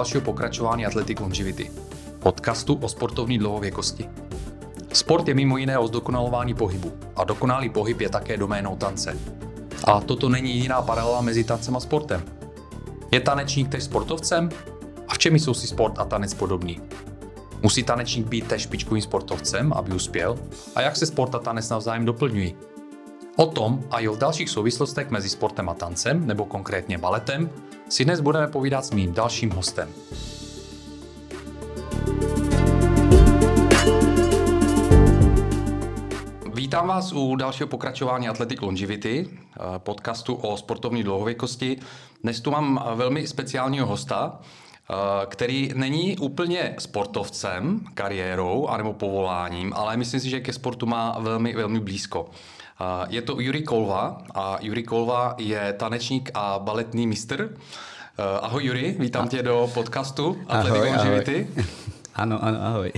dalšího pokračování Athletic Longevity, podcastu o sportovní dlouhověkosti. Sport je mimo jiné o zdokonalování pohybu a dokonalý pohyb je také doménou tance. A toto není jediná paralela mezi tancem a sportem. Je tanečník tež sportovcem? A v čem jsou si sport a tanec podobný? Musí tanečník být tež špičkovým sportovcem, aby uspěl? A jak se sport a tanec navzájem doplňují? O tom a i o dalších souvislostech mezi sportem a tancem, nebo konkrétně baletem, si dnes budeme povídat s mým dalším hostem. Vítám vás u dalšího pokračování Athletic Longevity, eh, podcastu o sportovní dlouhověkosti. Dnes tu mám velmi speciálního hosta, eh, který není úplně sportovcem, kariérou anebo povoláním, ale myslím si, že ke sportu má velmi, velmi blízko. Je to Juri Kolva a Juri Kolva je tanečník a baletný mistr. Ahoj Juri, vítám tě do podcastu Athletic Longevity. Ano, ano, ahoj.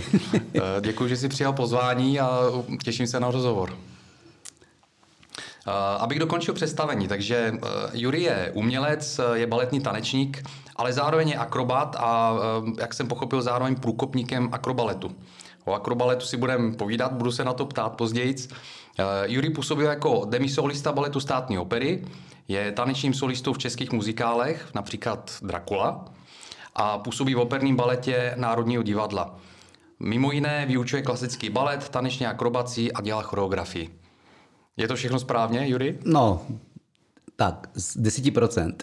Děkuji, že jsi přijal pozvání a těším se na rozhovor. Abych dokončil představení, takže Juri je umělec, je baletní tanečník, ale zároveň je akrobat a, jak jsem pochopil, zároveň průkopníkem akrobaletu. O akrobaletu si budeme povídat, budu se na to ptát později. Juri působil jako demisolista baletu státní opery, je tanečním solistou v českých muzikálech, například Dracula, a působí v operním baletě Národního divadla. Mimo jiné vyučuje klasický balet, taneční akrobací a dělá choreografii. Je to všechno správně, Juri? No, tak, z 10%.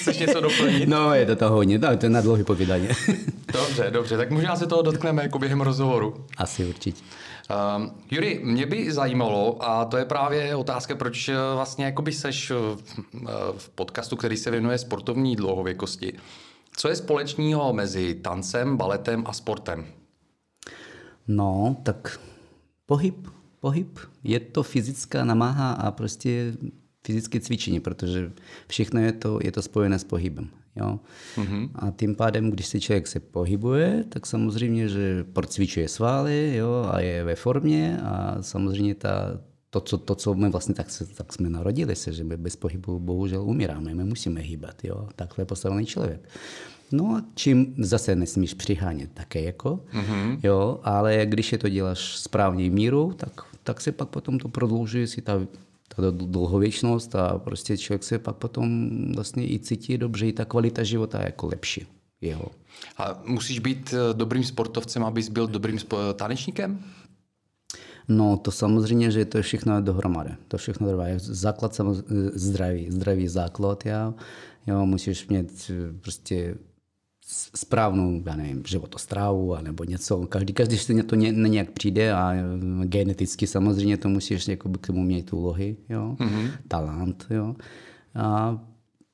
Chceš něco doplnit? No, je to toho hodně, to je na dlouhé povídání. dobře, dobře, tak možná se toho dotkneme jako během rozhovoru. Asi určitě. Um, Juri, mě by zajímalo, a to je právě otázka, proč eh, vlastně jakoby seš v, eh, v podcastu, který se věnuje sportovní dlouhověkosti. Co je společného mezi tancem, baletem a sportem? No, tak pohyb, pohyb. Je to fyzická namáha a prostě fyzické cvičení, protože všechno je to, je to spojené s pohybem. Jo? Mm-hmm. A tím pádem, když si člověk se pohybuje, tak samozřejmě, že procvičuje svaly jo, a je ve formě a samozřejmě ta, to, co, to, co my vlastně tak, tak jsme narodili se, že my bez pohybu bohužel umíráme, my musíme hýbat. Jo? Takhle je postavený člověk. No a čím zase nesmíš přihánět také jako, mm-hmm. jo, ale když je to děláš správně míru, tak, tak se pak potom to prodlužuje si ta ta dlouhověčnost a prostě člověk se pak potom vlastně i cítí dobře, i ta kvalita života je jako lepší jeho. A musíš být eh, dobrým sportovcem, abys byl dobrým tanečníkem? No to samozřejmě, že to je všechno dohromady. To všechno dohromady. Základ samozřejmě zdraví, zdraví základ. Já, jo, musíš mít eh, prostě správnou, já nevím, životostrávu nebo něco. Každý, každý si to ně, nějak přijde a eh, geneticky samozřejmě to musíš jako k tomu mít úlohy, jo? Mm-hmm. talent. Jo? A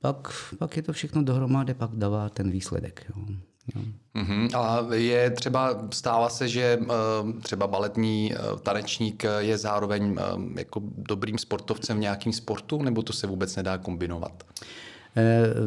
pak, pak je to všechno dohromady, pak dává ten výsledek. Jo? Jo. Mm-hmm. A je třeba, stává se, že uh, třeba baletní uh, tanečník je zároveň jako dobrým sportovcem v nějakým sportu, nebo to se vůbec nedá kombinovat? Uh, Eh,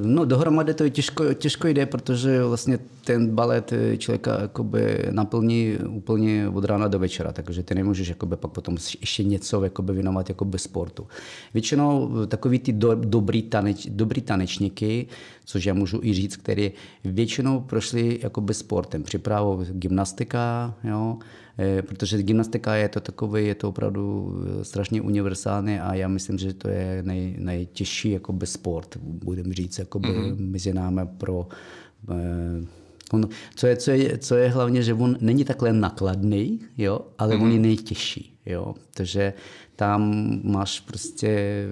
no dohromady to je těžko, těžko jde, protože vlastně ten balet člověka jakoby naplní úplně od rána do večera, takže ty nemůžeš jakoby pak potom ještě něco jakoby věnovat jakoby sportu. Většinou takový ty do, dobrý, taneč, dobrý tanečníky, což já můžu i říct, který většinou prošli jakoby sportem, přípravou gymnastika, jo, Eh, protože gymnastika je to takový, je to opravdu eh, strašně univerzální a já myslím, že to je nej, nejtěžší jako bez sport, budeme říct, jako mm-hmm. mezi námi pro eh, On, co, je, co, je, co je hlavně, že on není takhle nakladný, jo, ale mm-hmm. on je nejtěžší. Jo. Takže tam máš prostě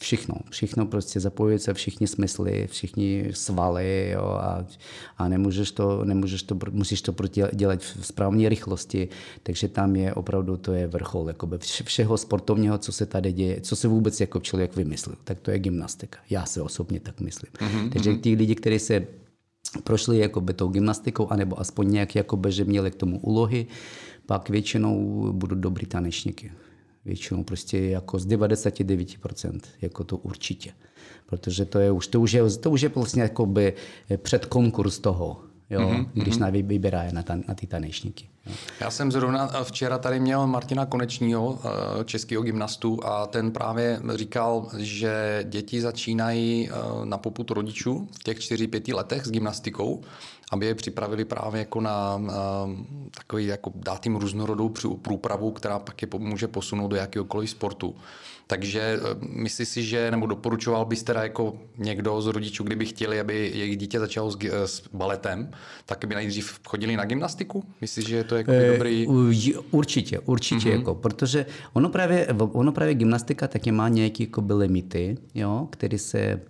všechno. Všechno prostě zapojit se, všichni smysly, všichni svaly jo, a, a nemůžeš to, nemůžeš to, musíš to dělat v správné rychlosti, takže tam je opravdu, to je vrchol jakoby všeho sportovního, co se tady děje, co se vůbec jako člověk vymyslel, tak to je gymnastika. Já se osobně tak myslím. Mm-hmm. Takže ty lidi, kteří se prošli jakoby tou gymnastikou, anebo aspoň nějak, jakoby, že měli k tomu úlohy, pak většinou budou dobrý tanečníky. Většinou prostě jako z 99%, jako to určitě. Protože to je už, to už je, to už je vlastně jakoby předkonkurs toho, jo, mm-hmm. když na vybírá na, ta, na ty tanečníky. Já jsem zrovna včera tady měl Martina Konečního, českého gymnastu, a ten právě říkal, že děti začínají na poput rodičů v těch 4-5 letech s gymnastikou aby je připravili právě jako na takový, jako dát jim různorodou průpravu, která pak je může posunout do jakéhokoliv sportu. Takže eh, myslíš si, že, nebo doporučoval bys teda jako někdo z rodičů, kdyby chtěli, aby jejich dítě začalo s, eh, s baletem, tak by nejdřív chodili na gymnastiku? Myslíš, že je to jako dobrý? Určitě, určitě, mm-hmm. jako, protože ono právě, ono právě gymnastika taky má nějaké jako limity, jo, které se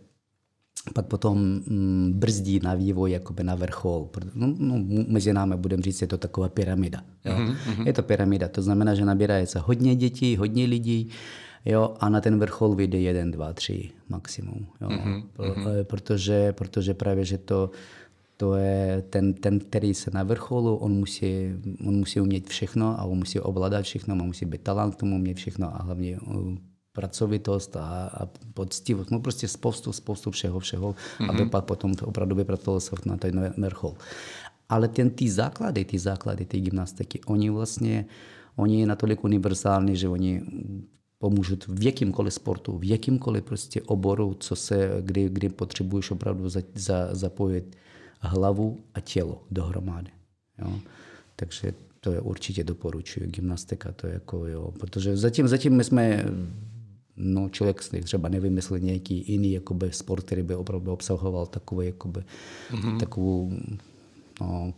pak potom mm, brzdí na vývoj jakoby na vrchol. No, no, mezi námi budeme říct, je to taková pyramida. Jo? Mm-hmm. Je to pyramida, to znamená, že nabírá se hodně dětí, hodně lidí, jo, a na ten vrchol vyjde jeden, dva, tři maximum. Jo? Mm-hmm. Protože, protože právě, že to, to je ten, ten, který se na vrcholu, on musí, on musí umět všechno a on musí ovládat všechno, on musí být talent k tomu umět všechno a hlavně pracovitost a, a poctivost, no prostě spoustu, spoustu všeho, všeho, mm-hmm. aby pak potom opravdu vypracoval se na ten vrchol. Ale ten, ty základy, ty základy ty gymnastiky, oni vlastně, oni je natolik univerzální, že oni pomůžou v jakýmkoliv sportu, v jakýmkoliv prostě oboru, co se, kdy, kdy potřebuješ opravdu za, za, zapojit hlavu a tělo dohromady. Jo? Takže to je určitě doporučuji. Gymnastika to je jako jo, protože zatím, zatím my jsme no, člověk si třeba nevymyslel nějaký jiný jakoby, sport, který by opravdu obsahoval takový, jakoby, mm-hmm. takovou no,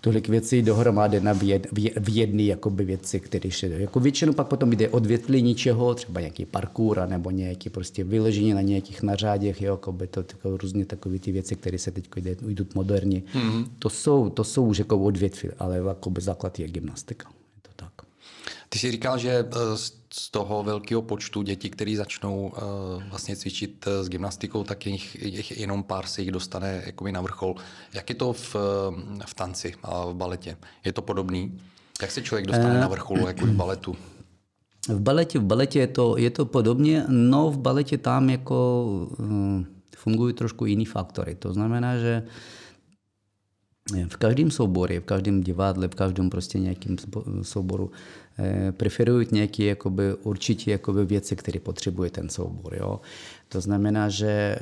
tolik věcí dohromady na v, v jedné jakoby věci, které se, jako většinou pak potom jde odvětví něčeho, třeba nějaký parkour nebo nějaký prostě vyležení na nějakých nařádech, jo, jakoby to takové různě takové ty věci, které se teď jdou moderně. Mm-hmm. To jsou, to jsou už jako odvětví, ale jakoby základ je gymnastika. Ty jsi říkal, že eh, z toho velkého počtu dětí, které začnou uh, vlastně cvičit uh, s gymnastikou, tak jich, jich jenom pár se jich dostane jakoby na vrchol. Jak je to v, v tanci a v baletě? Je to podobný? Jak se člověk dostane na vrchol jako v baletu? V baletě, v baletě je to, je to podobně, no v baletě tam jako fungují trošku jiný faktory. To znamená, že v každém souboru, v každém divadle, v každém prostě nějakém souboru Eh, preferují nějaké jakoby, určitě jakoby věci, které potřebuje ten soubor. Jo? To znamená, že eh,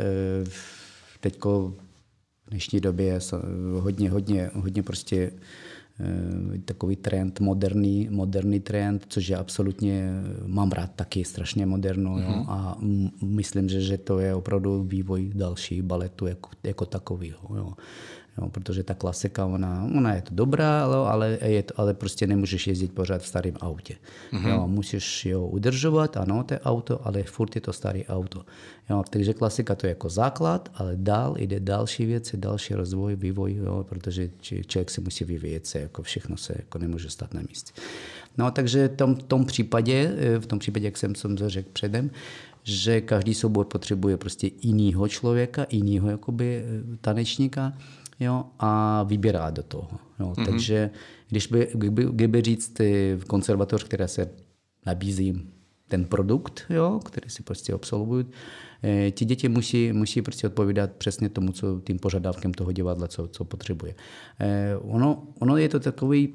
teď v dnešní době je hodně, hodně, hodně prostě eh, takový trend, moderní, moderní trend, což je absolutně, mám rád taky strašně moderno mm-hmm. jo, mhm. a myslím, že, že to je opravdu vývoj další baletu jako, jako takového. Jo. Jo, protože ta klasika, ona, ona je to dobrá, ale, je to, ale prostě nemůžeš jezdit pořád v starém autě. Mm-hmm. Jo, musíš jo udržovat, ano, to je auto, ale furt je to staré auto. Jo, takže klasika to je jako základ, ale dál jde další věci, další rozvoj, vývoj, jo, protože člověk se musí vyvíjet se, jako všechno se jako nemůže stát na místě. No, takže v tom, tom případě, eh, v tom případě, jak jsem, jsem řekl předem, že každý soubor potřebuje prostě jinýho člověka, jinýho jakoby eh, tanečníka, jo, a vybírá do toho. Jo. Mm-hmm. Takže když by, kdyby, kdyby říct v konzervatoř, které se nabízí ten produkt, jo, který si prostě absolvují, eh, ti děti musí, musí prostě odpovídat přesně tomu, co tím požadavkem toho divadla, co, co potřebuje. Eh, ono, ono je to takový,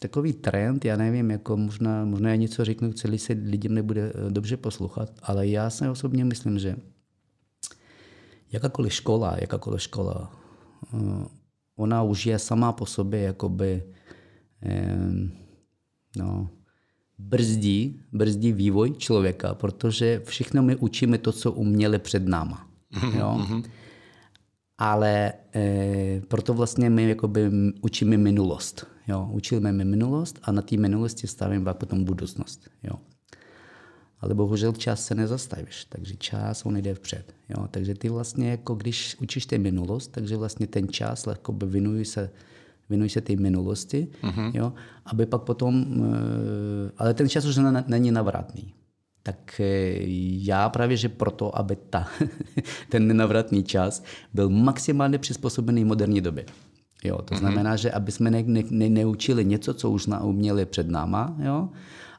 takový trend, já nevím, jako možná, možná já něco řeknu, celý se lidem nebude eh, dobře poslouchat, ale já se osobně myslím, že jakákoliv škola, jakákoliv škola ona už je sama po sobě jakoby no, brzdí, brzdí vývoj člověka, protože všechno my učíme to, co uměli před náma. Mhm, jo? Mhm. Ale e, proto vlastně my jakoby učíme minulost. Jo? Učíme my minulost a na té minulosti stavíme potom budoucnost. Jo? Ale bohužel čas se nezastavíš, takže čas on jde vpřed. Jo? Takže ty vlastně, jako když učíš ty minulost, takže vlastně ten čas by věnují se věnují se té minulosti, uh-huh. jo, aby pak potom, eh, ale ten čas už není navratný. Tak eh, já právě, že proto, aby ta, ten nenavratný čas byl maximálně přizpůsobený moderní době. Jo, to uh-huh. znamená, že aby jsme ne, ne, neučili něco, co už uměli před náma, jo,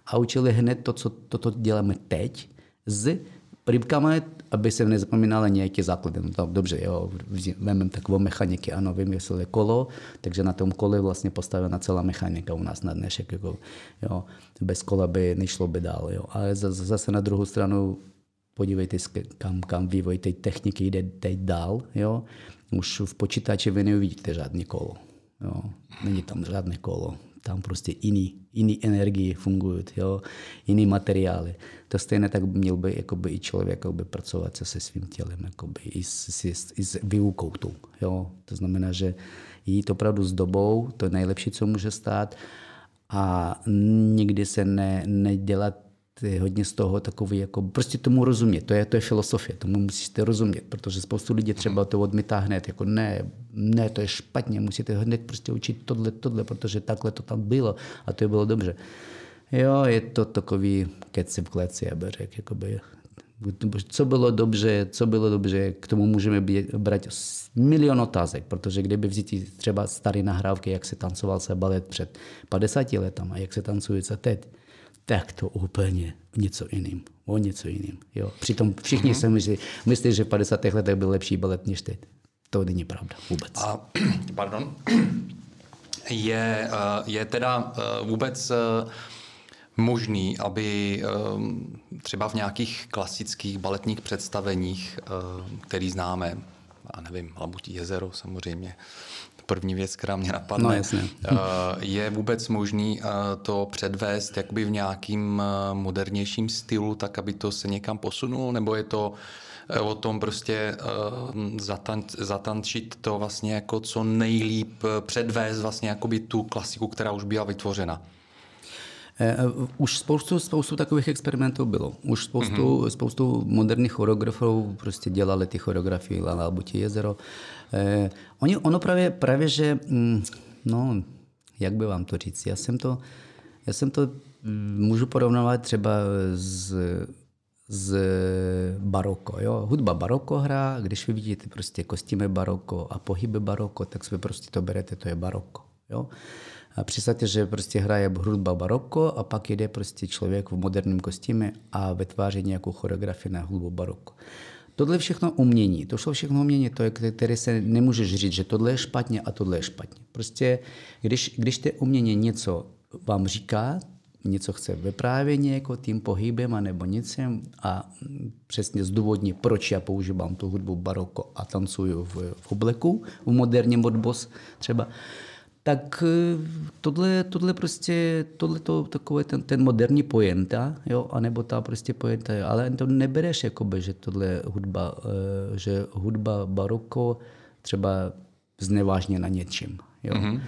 a učili hned to, co toto děláme teď, z rybkama, aby se nezapomínali nějaký základy. No to dobře, jo, vememe takovou mechaniky, ano, vymysleli kolo, takže na tom kole vlastně postavena celá mechanika u nás na dnešek. Jako, jo. Bez kola by nešlo by dál. Jo. Ale zase na druhou stranu podívejte, kam, kam vývoj té techniky jde teď dál. Jo. Už v počítači vy neuvidíte žádné kolo. Jo. Není tam žádné kolo tam prostě jiný, jiný energie fungují, jo, jiný materiály. To stejné tak měl by jakoby, i člověk jakoby, pracovat se, se svým tělem, jakoby, i, s, s, i s výukou tu. Jo. To znamená, že jít opravdu s dobou, to je nejlepší, co může stát a nikdy se ne, nedělat je hodně z toho takový, jako prostě tomu rozumět. To je, to je filosofie, tomu musíte rozumět, protože spoustu lidí třeba to odmítá hned, jako ne, ne, to je špatně, musíte hned prostě učit tohle, tohle, protože takhle to tam bylo a to je bylo dobře. Jo, je to takový keci v kleci, já bych řekl, jakoby, co bylo dobře, co bylo dobře, k tomu můžeme brát milion otázek, protože kdyby vzít třeba staré nahrávky, jak se tancoval se balet před 50 letama, jak se tancuje se teď, tak to úplně něco jiným. O něco jiným. Jo. Přitom všichni mm-hmm. se myslí, myslí, že v 50. letech byl lepší balet než teď. To není pravda vůbec. A, pardon. Je, eh, je teda eh, vůbec eh, možný, aby třeba v nějakých klasických baletních představeních, který známe, a nevím, Labutí jezero samozřejmě, první věc, která mě napadne. No, jasně. Eh, je vůbec možný eh, to předvést jakoby v nějakým eh, modernějším stylu, tak aby to se někam posunulo, nebo je to o tom prostě zatanč, zatančit to vlastně jako co nejlíp předvést vlastně jakoby tu klasiku, která už byla vytvořena. Už spoustu, spoustu takových experimentů bylo. Už spoustu, mm-hmm. spoustu moderních choreografů prostě dělali ty choreografie La Labutí jezero. Eh, oni, ono právě, právě, že, mm, no, jak by vám to říct, já jsem to, já jsem to mm, můžu porovnávat třeba z, z baroko. Jo? Hudba baroko hra, když vy vidíte prostě kostýmy baroko a pohyby baroko, tak si prostě to berete, to je baroko. Jo? A představte, že prostě hraje hudba baroko a pak jde prostě člověk v moderním kostýmě a vytváří nějakou choreografii na hudbu baroko. Tohle všechno umění, to jsou všechno umění, to je, které se nemůžeš říct, že tohle je špatně a tohle je špatně. Prostě, když, když to umění něco vám říká, něco chce vyprávět jako tím pohybem nebo něčem a přesně zdůvodní, proč já používám tu hudbu baroko a tancuju v, v obleku, v moderním modbos třeba, tak eh, tohle, tohle prostě, tohle to takové ten, ten moderní pojenta, jo, anebo ta prostě pojenta, ale to nebereš jakoby, že tohle hudba, eh, že hudba baroko třeba znevážně na něčím, jo. Mm-hmm.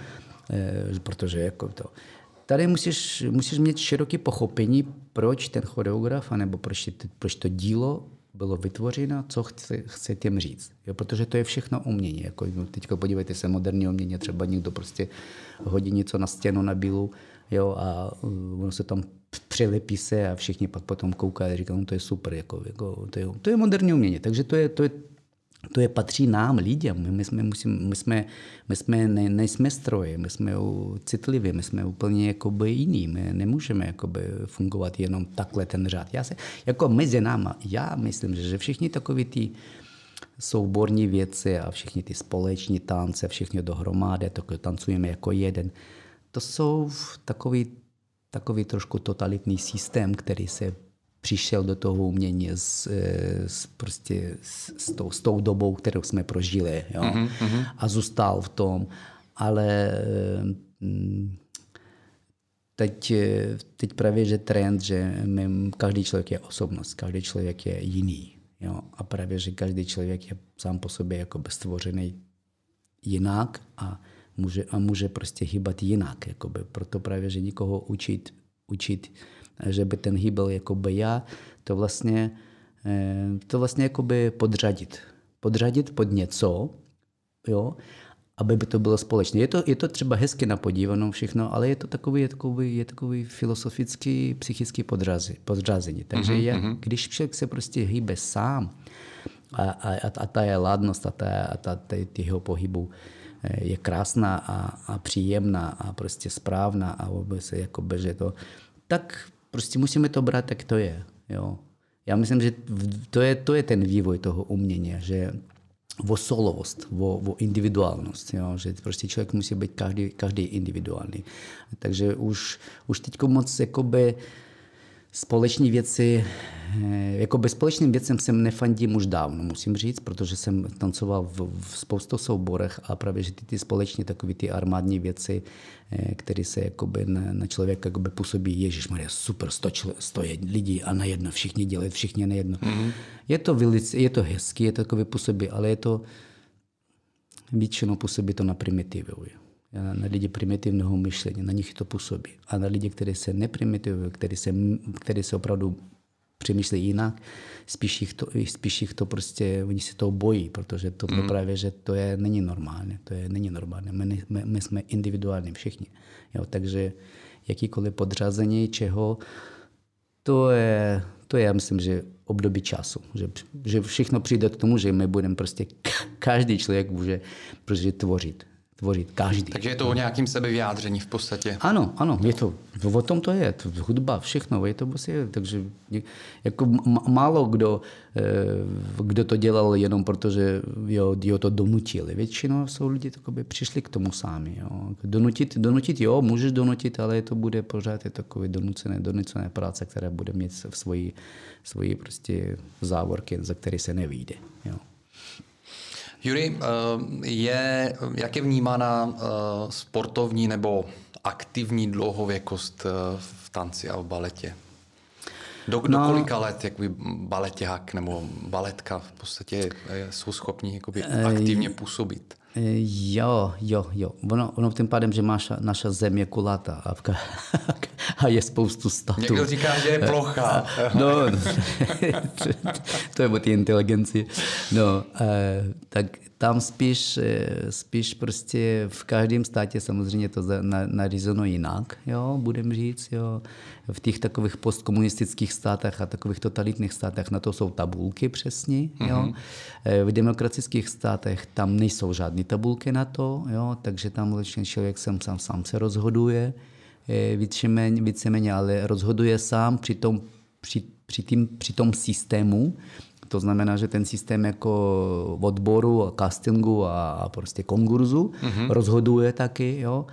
Protože jako to. Tady musíš, musíš mít široké pochopení, proč ten choreograf, anebo proč, proč to dílo bylo vytvořeno, co chce, chce těm říct. Jo, protože to je všechno umění. Jako, no, teď podívejte se, moderní umění, třeba někdo prostě hodí něco na stěnu na bílu jo, a uh, ono se tam přilepí se a všichni pak potom koukají a říkají, no, to je super, jako, jako, to, je, to je moderní umění. Takže to je, to je to je patří nám, lidem. My jsme, musím, my jsme, my jsme ne, nejsme stroje, my jsme citliví, my jsme úplně jakoby jiný. My nemůžeme jakoby fungovat jenom takhle ten řád. Já se, jako mezi náma, já myslím, že, že všichni takový ty souborní věci a všichni ty společní tance, všichni dohromady, to tancujeme jako jeden, to jsou takový, takový trošku totalitní systém, který se přišel do toho umění s, eh, s, prostě s, s, tou, s tou dobou, kterou jsme prožili. Jo? Mm-hmm. A zůstal v tom. Ale mm, teď, teď právě, že trend, že my, každý člověk je osobnost, každý člověk je jiný. Jo? A právě, že každý člověk je sám po sobě jako stvořený jinak a může, a může prostě hýbat jinak. Jakoby. Proto právě, že nikoho učit, učit že by ten hýbal jakoby já, to vlastně, eh, to vlastně jakoby podřadit. Podřadit pod něco, jo, aby by to bylo společné. Je to, je to třeba hezky na podívanou všechno, ale je to takový, je takový, je takový filosofický, psychický podřazi, podřazení. Takže mm-hmm. jak, když člověk se prostě hýbe sám a, a, a ta je ladnost a, ta, a ta, ta, jeho pohybu eh, je krásná a, a příjemná a prostě správná a vůbec jakoby, že to, tak prostě musíme to brát, jak to je. Jo. já myslím, že to je, to je ten vývoj toho umění, že o solovost, o, o individuálnost, jo? že prostě člověk musí být každý, každý individuální. Takže už, už teď moc jakoby, společní věci, eh, jako bez společným věcem jsem nefandím už dávno, musím říct, protože jsem tancoval v, v spoustu souborech a právě, že ty, ty společní takové ty armádní věci, eh, které se jakoby na, na člověka jakoby působí, Ježíš Maria, super, sto, čl, sto lidí a na jedno, všichni dělají, všichni na jedno. Mm-hmm. Je to velice, je to hezký, je to takové působí, ale je to většinou působí to na primitivy na lidi primitivního myšlení, na nich to působí. A na lidi, kteří se neprimitivují, kteří se, kteří se opravdu přemýšlí jinak, spíš jich, to, spíš jich to prostě, oni se toho bojí, protože to mm. právě, že to je, není normálně, to je, není normálně. My, my, my jsme individuální všichni. Jo, takže jakýkoliv podřazení čeho, to je, to je, já myslím, že období času. Že, že všechno přijde k tomu, že my budeme prostě, každý člověk může prostě tvořit tvořit každý. Takže je to o nějakým sebevyjádření v podstatě. Ano, ano, je to, o tom to je, to, hudba, všechno, je to prostě, takže jako málo kdo, eh, kdo to dělal jenom protože jo, jo to donutili. Většinou jsou lidi by přišli k tomu sami. Jo. Donutit, donutit, jo, můžeš donutit, ale to bude pořád je takové donucené, donucené práce, která bude mít v svoji, svoji prostě závorky, za které se nevíde. Jo. Juri, eh, je, jak je vnímána eh, sportovní nebo aktivní dlouhověkost eh, v tanci a v baletě? Do, do no, kolika let jakoby baletěhák nebo baletka v podstatě jsou schopni jakoby aktivně působit? Jo, jo, jo. Ono, ono tím pádem, že máš, naša země kulatá a, a je spoustu statů. Někdo říká, že je plocha. No, to je o té inteligenci. No, tak tam spíš, spíš prostě v každém státě samozřejmě to nařízeno jinak, jo, budem říct, jo. V těch takových postkomunistických státech a takových totalitních státech na to jsou tabulky přesně, jo. Mm-hmm. V demokratických státech tam nejsou žádné tabulky na to, jo, takže tam vlastně člověk sám, sám, sám se rozhoduje, víceméně, víceméně, ale rozhoduje sám při tom, při, při, tým, při tom systému, to znamená, že ten systém jako odboru, a castingu a, prostě konkurzu mm-hmm. rozhoduje taky, jo.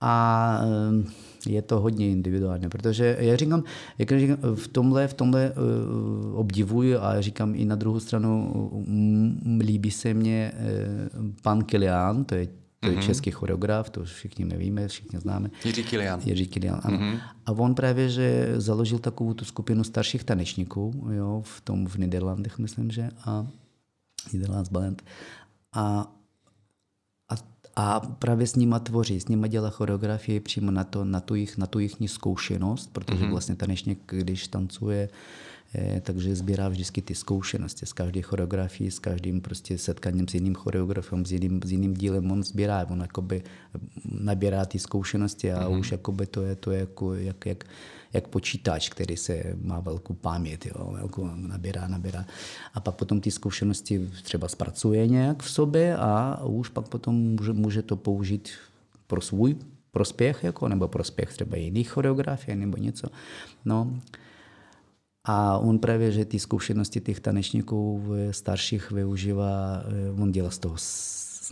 A eh, je to hodně individuálně, protože já říkám, jak říkám v tomhle, v tomhle uh, obdivuji a říkám i na druhou stranu, líbí se mně uh, pan Kilian, to je to je mm-hmm. český choreograf, to všichni my víme, všichni známe. Jiří Kilian. Jiří Kilian, ano. Mm-hmm. A on právě, že založil takovou tu skupinu starších tanečníků, jo, v tom v Niderlandech, myslím, že, a Niderlands Ballet. A, a, a právě s nima tvoří, s nima dělá choreografii přímo na, to, na tu jich, na tu jich zkoušenost, protože mm-hmm. vlastně tanečník, když tancuje, takže sbírá vždycky ty zkušenosti z každé choreografii, s každým prostě setkáním s jiným choreografem, s jiným, s jiným dílem, on sbírá, on jakoby nabírá ty zkušenosti a mm-hmm. už jakoby to je to jako, jak, jak, jak počítač, který se má velkou paměť, jo, velkou nabírá, nabírá. A pak potom ty zkušenosti třeba zpracuje nějak v sobě a už pak potom může, může to použít pro svůj prospěch, jako, nebo prospěch třeba jiných choreografie nebo něco. No, a on právě, že ty zkušenosti těch tanečníků starších využívá, eh, on dělá z toho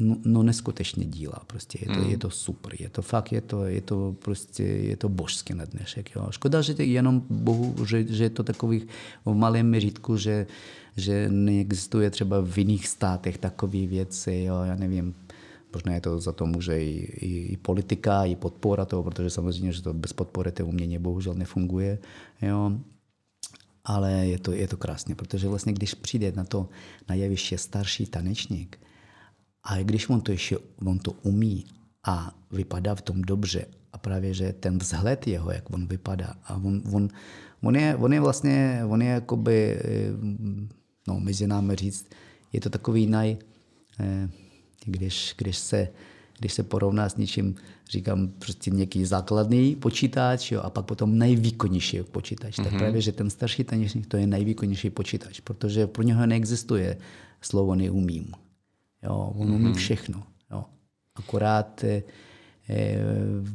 no, no neskutečně díla. Prostě je to, mm. je to super. Je to fakt, je to, je to prostě, je to božské na dnešek. Jo. Škoda, že jenom bohu, že, že je to takových v malém měřítku, že, že neexistuje třeba v jiných státech takové věci, jo, já nevím, možná je to za to může i, i, i politika, i podpora toho, protože samozřejmě, že to bez podpory to umění bohužel nefunguje. Jo ale je to, je to krásně, protože vlastně když přijde na to na jeviště starší tanečník a když on to ještě on to umí a vypadá v tom dobře a právě, že ten vzhled jeho, jak on vypadá a on, on, on, je, on je vlastně, on je jakoby, no mezi námi říct, je to takový naj, eh, když, když se když se porovná s něčím, říkám, prostě nějaký základný počítač jo, a pak potom nejvýkonnější počítač. Mm-hmm. Tak mhm. právě, že ten starší tanečník to je nejvýkonnější počítač, protože pro něho neexistuje slovo neumím. Jo, on umí mm-hmm. všechno. Jo. Akorát eh, eh,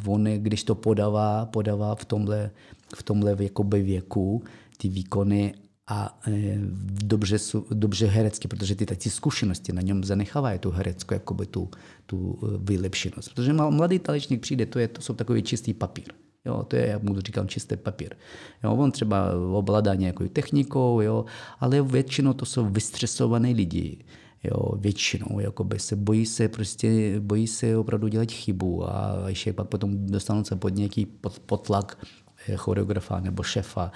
on, když to podává, podává v tomhle, v tomhle věku ty výkony a e, dobře, dobře herecky, protože ty taky zkušenosti na něm zanechávají tu hereckou, jakoby tu, tu e, vylepšenost. Protože mladý talečník přijde, to, je, to jsou takový čistý papír. Jo, to je, jak mu říkám, čistý papír. Jo, on třeba obladá nějakou technikou, jo, ale většinou to jsou vystresované lidi. Jo, většinou jakoby se bojí se prostě, bojí se opravdu dělat chybu a ještě pak potom dostanou se pod nějaký potlak eh, choreografa nebo šefa.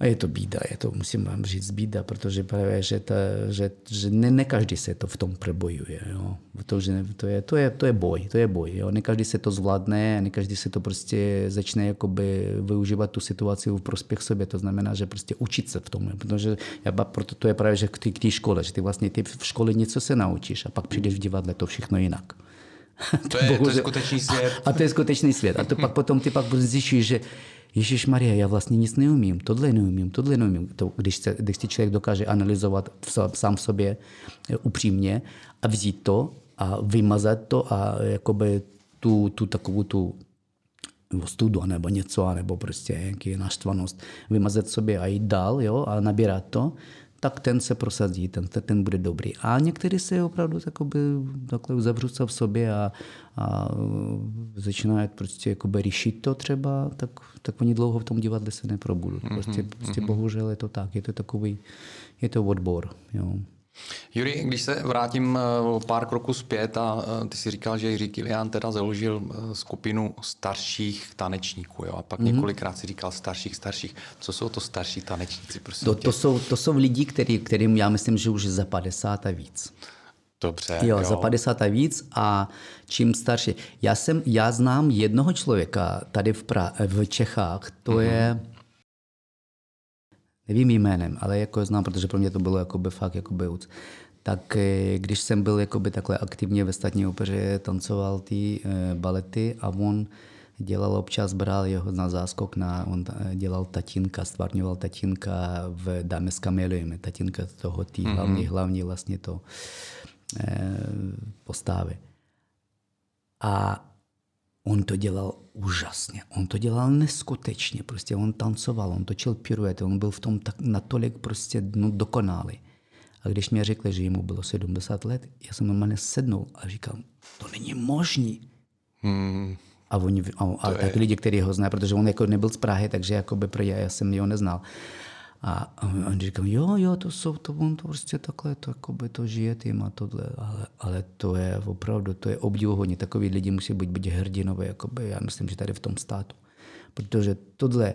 A je to bída, je to, musím vám říct, bída, protože právě, že, ta, že, že ne, ne, každý se to v tom prebojuje. Jo. To, že to, je, to, je, to je boj, to je boj. Jo. Ne každý se to zvládne, ne každý se to prostě začne jakoby využívat tu situaci v prospěch sobě. To znamená, že prostě učit se v tom. Protože já, proto to je právě, že k té škole, že ty vlastně ty v škole něco se naučíš a pak přijdeš v divadle, to všechno jinak. To je, to je skutečný svět. A, a to je skutečný svět. A to pak potom ty pak zjišťuješ, že Ježíš Maria, já vlastně nic neumím, tohle neumím, tohle neumím. To, když, se, když si člověk dokáže analyzovat sám sobě eh, upřímně a vzít to a vymazat to a jakoby tu, tu takovou tu studu nebo něco, nebo prostě nějaký naštvanost, vymazat sobě a jít dál jo, a nabírat to, tak ten se prosadí, ten, ten bude dobrý. A někteří se opravdu takoby, takhle uzavřou se v sobě a, a začínají prostě jakoby řešit to třeba, tak, tak oni dlouho v tom divadle se neprobudou. Mhm, prostě, mm-hmm. prostě bohužel je to tak, je to takový, je to odbor. Jo. Juri, když se vrátím eh, pár kroků zpět a eh, ty si říkal, že Jiří Kilian teda založil eh, skupinu starších tanečníků, jo? a pak mm-hmm. několikrát si říkal starších, starších. Co jsou to starší tanečníci? Prosím to, to, jsou, to jsou lidi, který, kterým já myslím, že už za 50 a víc. Dobře. Jo, jo, za 50 a víc a čím starší. Já, jsem, já znám jednoho člověka tady v, pra, v Čechách, to mm-hmm. je nevím jménem, ale jako znám, protože pro mě to bylo jakoby fakt jakoby uc. Tak eh, když jsem byl jakoby takhle aktivně ve státní opeře, tancoval ty e, balety a on dělal občas, bral jeho na záskok, na, on eh, dělal tatínka, stvárňoval tatínka v Dáme s kameliemi, tatínka toho tý mm-hmm. hlavní, hlavní vlastně to e, postavy. A On to dělal úžasně, on to dělal neskutečně, prostě on tancoval, on točil piruety, on byl v tom tak natolik prostě no, dokonalý. A když mi řekli, že mu bylo 70 let, já jsem normálně sednul a říkal, to není možný. Hmm. A, oni, a, a tak je... lidi, kteří ho znají, protože on jako nebyl z Prahy, takže jakoby, já, já jsem ho neznal. A on říkal, jo, jo, to jsou, to on to prostě takhle, to, jakoby to žije tím a tohle, ale, ale to je opravdu, to je obdivuhodně. Takový lidi musí být, být hrdinové, jakoby, já myslím, že tady v tom státu. Protože tohle,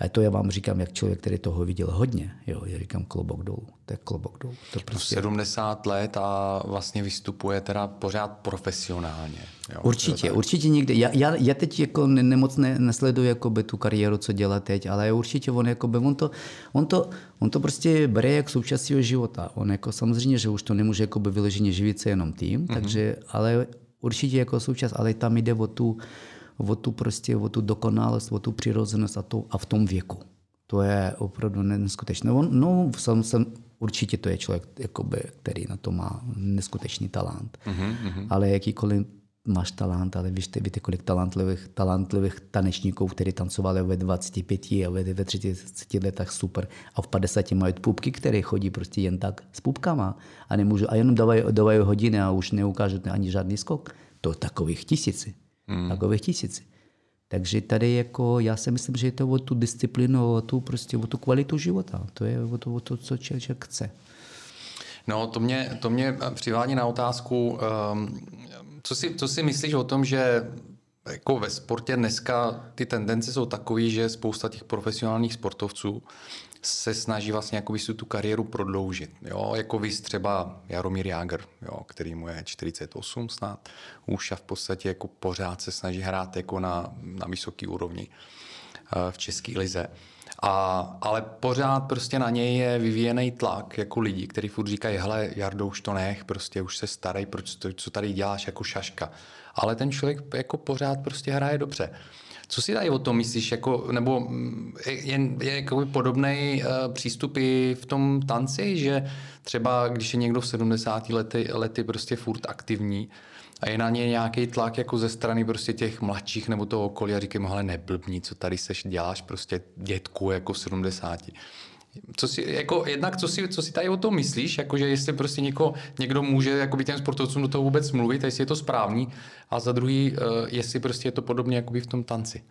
a to já vám říkám, jak člověk, který toho viděl hodně. Jo, já říkám klobok dolů, to je klobok dolů. To prostě... 70 let a vlastně vystupuje teda pořád profesionálně. Jo, určitě, tak... určitě někde. Já, já, já teď jako ne, nemoc ne, nesleduji jakoby tu kariéru, co dělá teď, ale určitě on, jakoby, on, to, on, to, on to prostě bere jak součást svého života. On jako samozřejmě, že už to nemůže jakoby vyloženě živit se jenom tím, mm-hmm. takže, ale určitě jako součást, ale tam jde o tu, o tu, prostě, o tu dokonalost, o tu přirozenost a, to, a v tom věku. To je opravdu neskutečné. On, no, jsem, jsem, určitě to je člověk, jakoby, který na to má neskutečný talent. Mm-hmm. Ale jakýkoliv máš talent, ale víte, víte kolik talentlivých, talentlivých tanečníků, kteří tancovali ve 25 a ve, ve 30 letech super a v 50 mají pupky, které chodí prostě jen tak s pupkama a, nemůžu, a jenom dávají, dávají hodiny a už neukážou ani žádný skok. To takových tisíci mm. takových tisíc. Takže tady jako, já si myslím, že je to o tu disciplínu, o tu, prostě, o tu kvalitu života. To je o to, o to co člověk chce. No, to mě, to mě přivádí na otázku, um, co, si, co si myslíš o tom, že jako ve sportě dneska ty tendence jsou takové, že spousta těch profesionálních sportovců se snaží vlastně jako si tu kariéru prodloužit. Jo? Jako vy třeba Jaromír Jágr, jo? který mu je 48 snad, už a v podstatě jako pořád se snaží hrát jako na, na vysoký úrovni eh, v české lize. A, ale pořád prostě na něj je vyvíjený tlak jako lidi, kteří furt říkají, hele, Jardo, už to nech, prostě už se starej, proč to, co tady děláš jako šaška. Ale ten člověk jako pořád prostě hraje dobře. Co si tady o tom myslíš? Jako, nebo mm, je, je jako podobný uh, přístup i v tom tanci, že třeba když je někdo v 70 lety, lety prostě furt aktivní, a je na ně nějaký tlak jako ze strany prostě těch mladších nebo toho okolí a říkají, ale neblbní, co tady seš děláš prostě dětku jako v 70. Co si, jako, jednak, co si, co si tady o tom myslíš, jakože jestli prostě něko, někdo může jakoby těm sportovcům do toho vůbec mluvit, jestli je to správný, a za druhý, uh, jestli prostě je to podobně jakoby v tom tanci.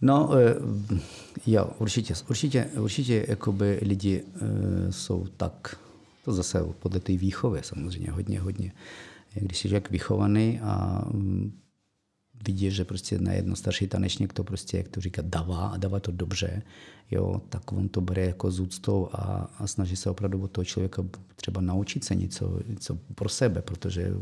No, eh, jo, určitě, určitě, určitě jakoby lidi uh, jsou tak, to zase podle té výchovy samozřejmě hodně, hodně. Když jsi jak vychovaný a um, vidí, že prostě na jedno starší tanečník to prostě, jak to říká, dává a dává to dobře, jo, tak on to bere jako z úctou a, a snaží se opravdu od toho člověka třeba naučit se něco, něco pro sebe, protože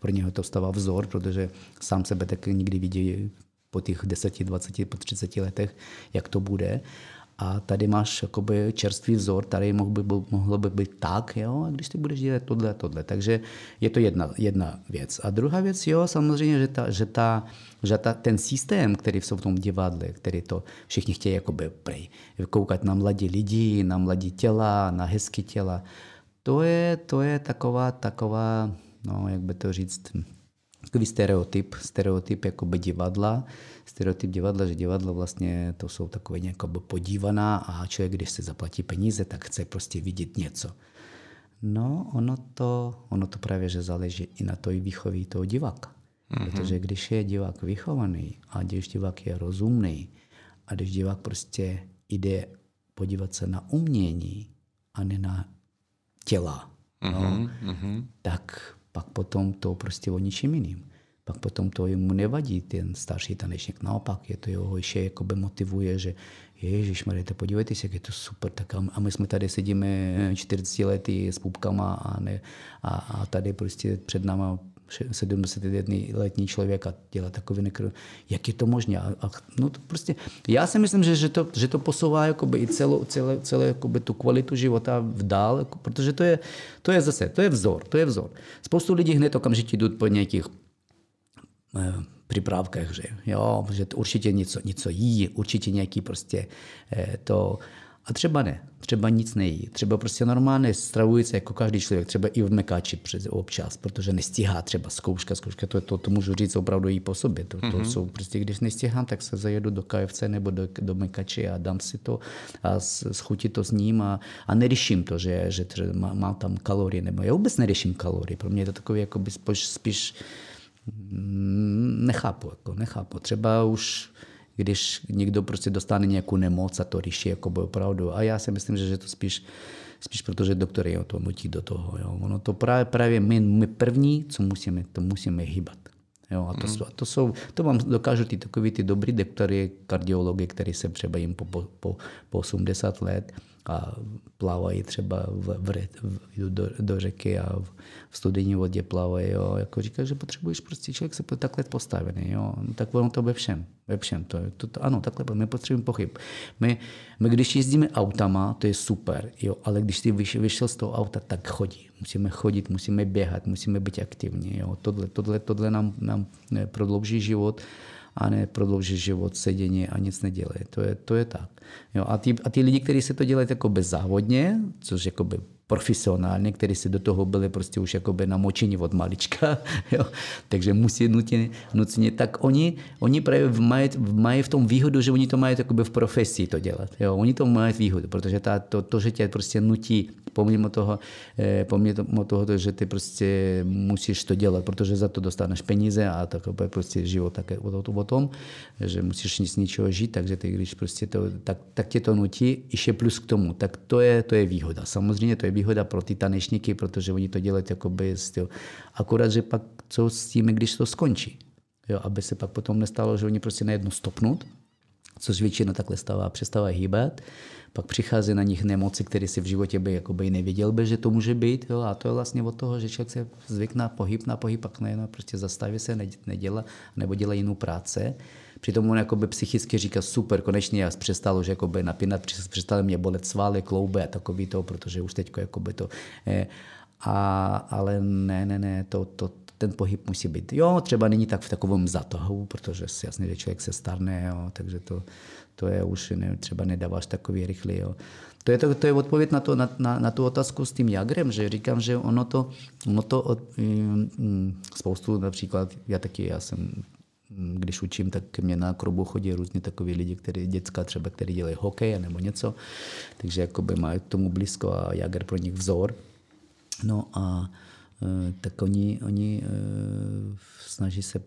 pro něho to stává vzor, protože sám sebe tak nikdy vidí po těch 10, 20, po 30 letech, jak to bude. A tady máš jakoby čerstvý vzor, tady mohl by, mohlo by být tak, jo, a když ty budeš dělat tohle, tohle. Takže je to jedna, jedna věc. A druhá věc, jo, samozřejmě, že, ta, že, ta, že ta, ten systém, který jsou v tom divadle, který to všichni chtějí jakoby prej, koukat na mladí lidi, na mladí těla, na hezké těla, to je, to je taková, taková, no, jak by to říct, takový stereotyp, stereotyp jakoby divadla, stereotyp divadla, že divadlo vlastně to jsou takové nějaké podívaná a člověk, když se zaplatí peníze, tak chce prostě vidět něco. No, ono to, ono to právě, že záleží i na té výchově toho diváka. Mm-hmm. Protože když je divák vychovaný a když divák je rozumný a když divák prostě jde podívat se na umění a ne na těla, mm-hmm. no, mm-hmm. tak pak potom to prostě o ničím jiným. Pak potom to jemu nevadí, ten starší tanečník. Naopak, je to jeho ještě jakoby motivuje, že Ježíš Marita, podívejte se, jak je to super. Tak a my jsme tady sedíme 40 lety s pupkama a, ne, a, a tady prostě před náma 71-letní člověk a dělá takový nekr... Jak je to možné? A, a, no to prostě, já si myslím, že, že, to, že to posouvá jakoby i celou, celé, celé jakoby tu kvalitu života v dál, jako, protože to je, to je zase, to je vzor, to je vzor. Spoustu lidí hned okamžitě jdou po nějakých eh, připravkách, že, jo, že to určitě něco, něco jí, určitě nějaký prostě eh, to a třeba ne, třeba nic nejí. Třeba prostě normálně stravuje se jako každý člověk, třeba i v mekáči přes občas, protože nestíhá třeba zkouška, zkouška, to, to, to můžu říct opravdu i po sobě. To, to mm-hmm. jsou prostě, když nestíhám, tak se zajedu do KFC nebo do, do mekači a dám si to a schutí to s ním a, a neřeším to, že, že třeba má, má tam kalorie, nebo já vůbec neřeším kalorie. Pro mě je to takový jako by spíš, spíš nechápu, jako nechápu. Třeba už když někdo prostě dostane nějakou nemoc a to řeší jako by opravdu. A já si myslím, že, že to spíš, spíš protože doktor je to nutí do toho. Jo. Ono to právě, právě my, my první, co musíme, to musíme hýbat. Jo, a to, mm. jsou, to, jsou, to vám dokážou ty takový ty dobrý doktory, kardiologi, který se třeba jim po, po, po 80 let a plávají třeba v, v, v, do, do řeky a v, v studijní vodě plávají. Jo. Jako říká, že potřebuješ prostě člověk se takhle postavený. Jo. No, tak ono to ve všem. Ve všem. To, to, to, ano, takhle. My potřebujeme pochyb. My, my, když jezdíme autama, to je super, jo, ale když jsi vyšel, vyšel z toho auta, tak chodí. Musíme chodit, musíme běhat, musíme být aktivní. Jo. Tohle, tohle, tohle nám, nám prodlouží život a ne prodloužit život sedění a nic nedělat. To je, to je tak. Jo, a, ty, a ty lidi, kteří se to dělají jako bezzávodně, což by profesionálně, kteří si do toho byli prostě už jakoby namočení od malička, jo? takže musí nutně, nutně, tak oni, oni právě mají, mají v tom výhodu, že oni to mají jakoby v profesii to dělat. Jo? Oni to mají výhodu, protože ta, to, to, že tě prostě nutí, pomimo toho, eh, pomimo toho, že ty prostě musíš to dělat, protože za to dostaneš peníze a takové prostě život také o, o tom, že musíš z ničeho žít, takže ty, když prostě to, tak, tak tě to nutí, ještě plus k tomu, tak to je, to je výhoda. Samozřejmě to je výhoda pro ty tanečníky, protože oni to dělají jakoby styl. Akorát, že pak co s tím, když to skončí. Jo, aby se pak potom nestalo, že oni prostě najednou stopnout, což většinou takhle stává, přestávají hýbat, pak přichází na nich nemoci, které si v životě by jakoby nevěděl by, že to může být. Jo? A to je vlastně od toho, že člověk se zvykne pohyb na pohyb, pak najednou prostě zastaví se, nedělá, nebo dělá jinou práce. Přitom on jakoby psychicky říká super, konečně já přestal už jakoby napínat, přestal mě bolet svaly, klouby a takový to, protože už teď jakoby to... Eh, a, ale ne, ne, ne, to, to, ten pohyb musí být. Jo, třeba není tak v takovém zatohu, protože jasně, že člověk se starne, jo, takže to, to je už ne, třeba nedáváš takový rychlý. Jo. To je, to, to je odpověď na, to, na, na, na tu otázku s tím jagrem, že říkám, že ono to, ono to od, um, spoustu například, já taky, já jsem když učím, tak ke mně na krobu chodí různě takový lidi, kteří, děcka třeba, kteří dělají hokej nebo něco, takže jakoby mají k tomu blízko a Jager pro nich vzor. No a e, tak oni, oni e, snaží se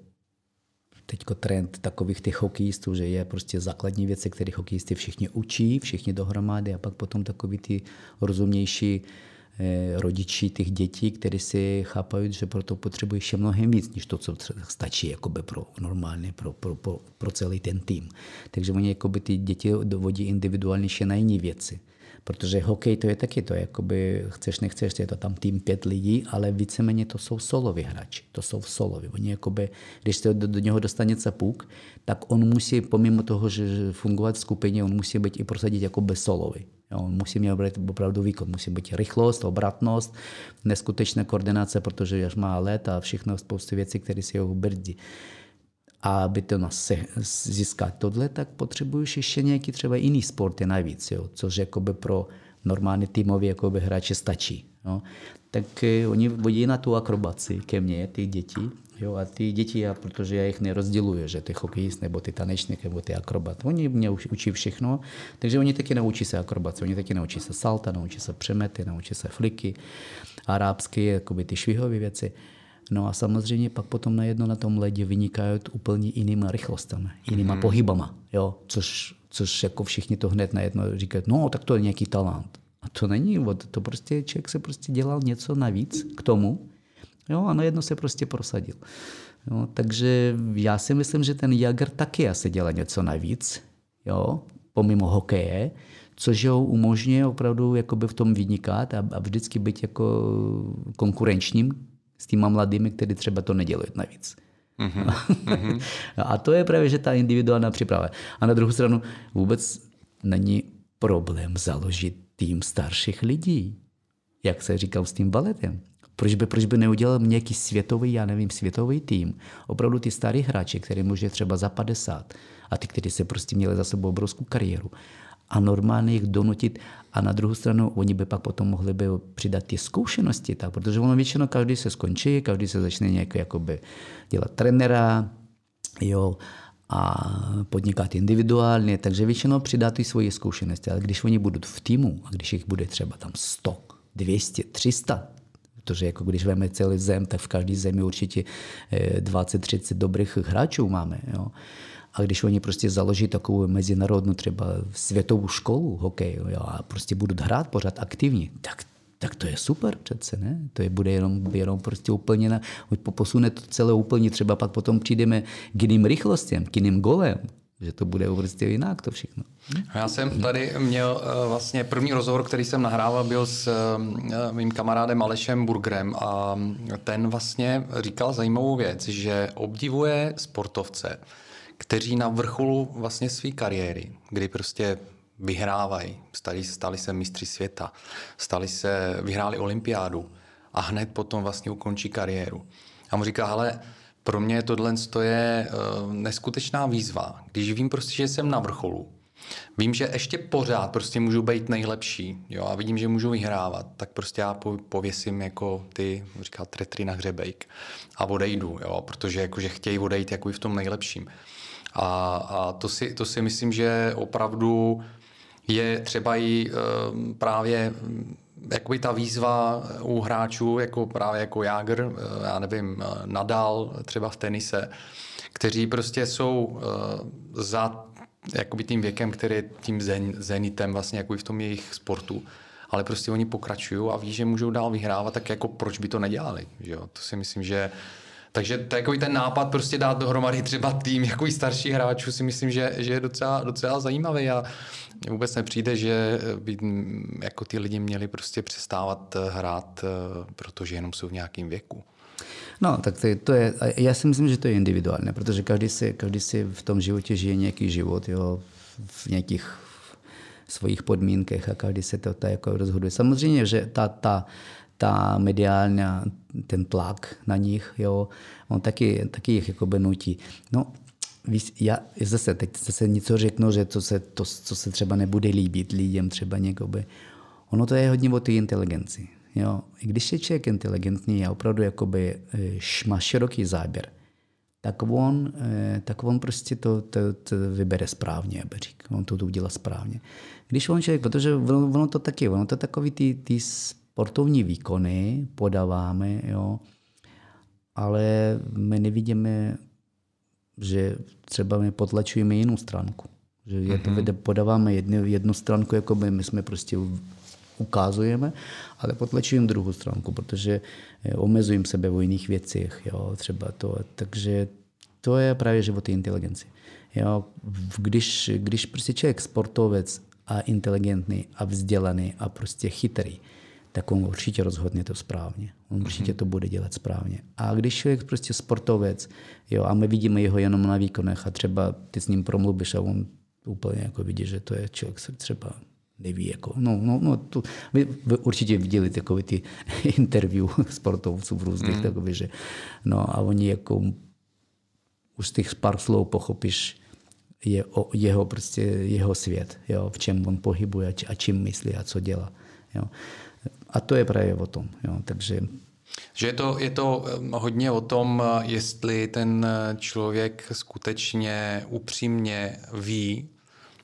teďko trend takových těch hokejistů, že je prostě základní věci, které hokejisty všichni učí, všichni dohromady a pak potom takový ty rozumnější rodiči těch dětí, kteří si chápají, že proto potřebují ještě mnohem víc, než to, co stačí jakoby pro normálně, pro, pro, pro, pro celý ten tým. Takže oni jakoby ty děti dovodí individuálnější na jiné věci. Protože hokej to je taky to, jakoby chceš, nechceš, je to tam tým pět lidí, ale víceméně to jsou soloví hráči, to jsou soloví. Oni jakoby, když se do, do něho dostane puk, tak on musí, pomimo toho, že fungovat v skupině, on musí být i prosadit jako bez solový. Jo, musí mít opravdu výkon, musí být rychlost, obratnost, neskutečné koordinace, protože až má let a všechno spoustu věcí, které si ho brzdí. A aby to se získat tohle, tak potřebuješ ještě nějaký třeba jiný sporty navíc, jo, což jakoby pro normální týmový jakoby hráče stačí. Jo. Tak eh, oni vodí na tu akrobaci ke mně, ty děti, Jo, a ty děti, já, protože já jich nerozděluji, že ty hokejist nebo ty tanečník nebo ty akrobat, oni mě učí všechno, takže oni taky naučí se akrobaci, oni taky naučí se salta, naučí se přemety, naučí se fliky, arabské, jakoby ty švihové věci. No a samozřejmě pak potom najednou na tom ledě vynikají úplně jinýma rychlostami, jinýma mm. pohybama, jo, což, což jako všichni to hned najednou říkají, no tak to je nějaký talent. A to není, to prostě člověk se prostě dělal něco navíc k tomu, Jo, a najednou se prostě prosadil. Jo, takže já si myslím, že ten Jagr taky asi dělá něco navíc, jo, pomimo hokeje, což ho umožňuje opravdu jakoby v tom vynikat a, a vždycky být jako konkurenčním s těma mladými, kteří třeba to nedělají navíc. Mm-hmm. a to je právě, že ta individuální příprava. A na druhou stranu vůbec není problém založit tým starších lidí, jak se říkal s tím baletem. Proč by, proč by neudělal nějaký světový, já nevím, světový tým? Opravdu ty starý hráči, který může třeba za 50 a ty, kteří se prostě měli za sebou obrovskou kariéru a normálně jich donutit a na druhou stranu oni by pak potom mohli by přidat ty zkušenosti, tak, protože ono většinou každý se skončí, každý se začne nějak jakoby dělat trenera, jo, a podnikat individuálně, takže většinou přidá ty svoje zkušenosti, ale když oni budou v týmu a když jich bude třeba tam 100, 200, 300, protože jako když veme celý zem, tak v každé zemi určitě 20-30 eh, dobrých hráčů máme. Jo. A když oni prostě založí takovou mezinárodnou třeba světovou školu hokej jo, a prostě budou hrát pořád aktivně, tak tak to je super přece, ne? To je, bude jenom, jenom prostě úplně na, posune to celé úplně, třeba pak potom přijdeme k jiným rychlostem, k jiným golem, že to bude prostě jinak to všechno. Já jsem tady měl eh, vlastně první rozhovor, který jsem nahrával, byl s eh, mým kamarádem Alešem Burgerem a ten vlastně říkal zajímavou věc, že obdivuje sportovce, kteří na vrcholu vlastně své kariéry, kdy prostě vyhrávají, stali, stali se mistři světa, stali se, vyhráli olympiádu a hned potom vlastně ukončí kariéru. A mu říká, ale pro mě tohle je uh, neskutečná výzva. Když vím prostě, že jsem na vrcholu, vím, že ještě pořád prostě můžu být nejlepší jo, a vidím, že můžu vyhrávat, tak prostě já pověsím jako ty, říká tretry na hřebejk a odejdu, jo, protože jakože chtějí odejít jako v tom nejlepším. A, a to, si, to si myslím, že opravdu je třeba i uh, právě jakoby ta výzva u hráčů, jako právě jako Jágr, eh, já nevím, eh, Nadal třeba v tenise, kteří prostě jsou eh, za jakoby tím věkem, který je tím zen, zenitem vlastně jako v tom jejich sportu. Ale prostě oni pokračují a ví, že můžou dál vyhrávat, tak jako proč by to nedělali? Že jo? To si myslím, že takže takový ten nápad prostě dát dohromady třeba tým jako starší hráčů si myslím, že, že je docela, docela zajímavý a vůbec nepřijde, že by jako ty lidi měli prostě přestávat hrát, protože jenom jsou v nějakém věku. No, tak to je, to je, já si myslím, že to je individuálně, protože každý si, každý si v tom životě žije nějaký život, jo, v nějakých svých podmínkách a každý se to tak jako rozhoduje. Samozřejmě, že ta, ta, ta mediální, ten tlak na nich, jo, on taky, taky jich jako nutí. No, já zase teď zase něco řeknu, že to se, to, co se třeba nebude líbit lidem, třeba někoby. Ono to je hodně o té inteligenci. Jo. I když je člověk inteligentní a opravdu jakoby, má široký záběr, tak on, eh, tak on prostě to, to, to vybere správně, aby řík. On to, to udělá správně. Když on člověk, protože ono, ono to taky, ono to takový ty, ty sportovní výkony podáváme, jo, ale my nevidíme, že třeba my potlačujeme jinou stránku. Že je to, mm-hmm. podáváme jednu, jednu stránku, jako by my jsme prostě ukazujeme, ale potlačujeme druhou stránku, protože eh, omezujeme sebe v jiných věcech. Jo, třeba to. Takže to je právě život inteligenci. Jo, když, když prostě člověk sportovec a inteligentní a vzdělaný a prostě chytrý, tak on určitě rozhodne to správně. On určitě mhm. to bude dělat správně. A když člověk prostě sportovec, jo, a my vidíme jeho jenom na výkonech a třeba ty s ním promluvíš a on úplně jako vidí, že to je člověk, se třeba neví. Jako, no, no, no, to, vy, vy určitě viděli takové ty interview sportovců v různých, mm. takové, že no a oni jako už z těch pár slov pochopíš je, o, jeho, prostě, jeho svět, jo, v čem on pohybuje a čím myslí a co dělá. Jo. A to je právě o tom. Jo. Takže že je to, je to hodně o tom, jestli ten člověk skutečně upřímně ví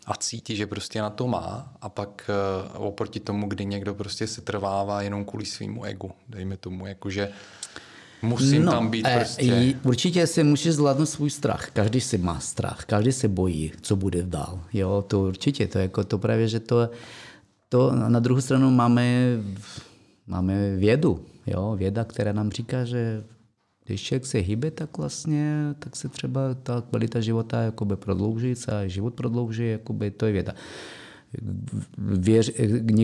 a cítí, že prostě na to má a pak oproti tomu, kdy někdo prostě se trvává jenom kvůli svýmu egu, dejme tomu, jakože musím no, tam být eh, prostě. Určitě si můžeš zvládnout svůj strach. Každý si má strach, každý se bojí, co bude dál. Jo, to určitě, to jako to právě, že to, to na druhou stranu máme, máme vědu, jo, věda, která nám říká, že když člověk se hýbe, tak vlastně tak se třeba ta kvalita života jakoby prodlouží, a život prodlouží, jakoby, to je věda. Věř,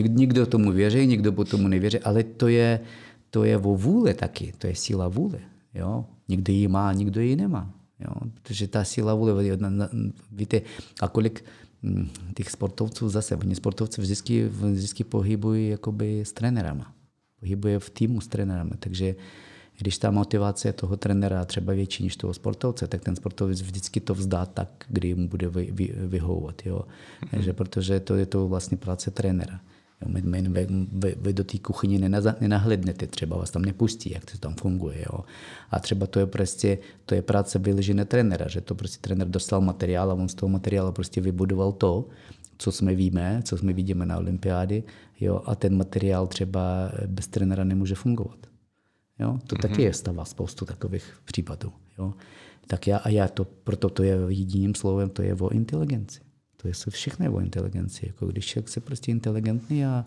někdo tomu věří, někdo po tomu nevěří, ale to je, to je o vůle taky, to je síla vůle. Jo? Někdo ji má, někdo ji nemá. Jo? Protože ta síla vůle, víte, a kolik těch sportovců zase, oni sportovci vždycky, vždycky pohybují jakoby s trenérama. Pohybuje v týmu s trenérama, takže když ta motivace toho trenéra třeba větší než toho sportovce, tak ten sportovec vždycky to vzdá tak, kdy mu bude vy, vy, vyhovovat. Jo. Mm-hmm. Takže, protože to je to vlastně práce trenéra. Jo, my, my, vy, vy do té kuchyně nenahlednete, třeba vás tam nepustí, jak to tam funguje. Jo. A třeba to je prostě, to je práce vyložené trenéra, že to prostě trenér dostal materiál a on z toho materiálu prostě vybudoval to, co jsme víme, co jsme vidíme na olympiády, jo, a ten materiál třeba bez trenéra nemůže fungovat. Jo? To mm-hmm. taky je stava spoustu takových případů. Jo? Tak já, a já to, proto to je jediným slovem, to je o inteligenci. To je se všechno o inteligenci. Jako když člověk se prostě inteligentní a,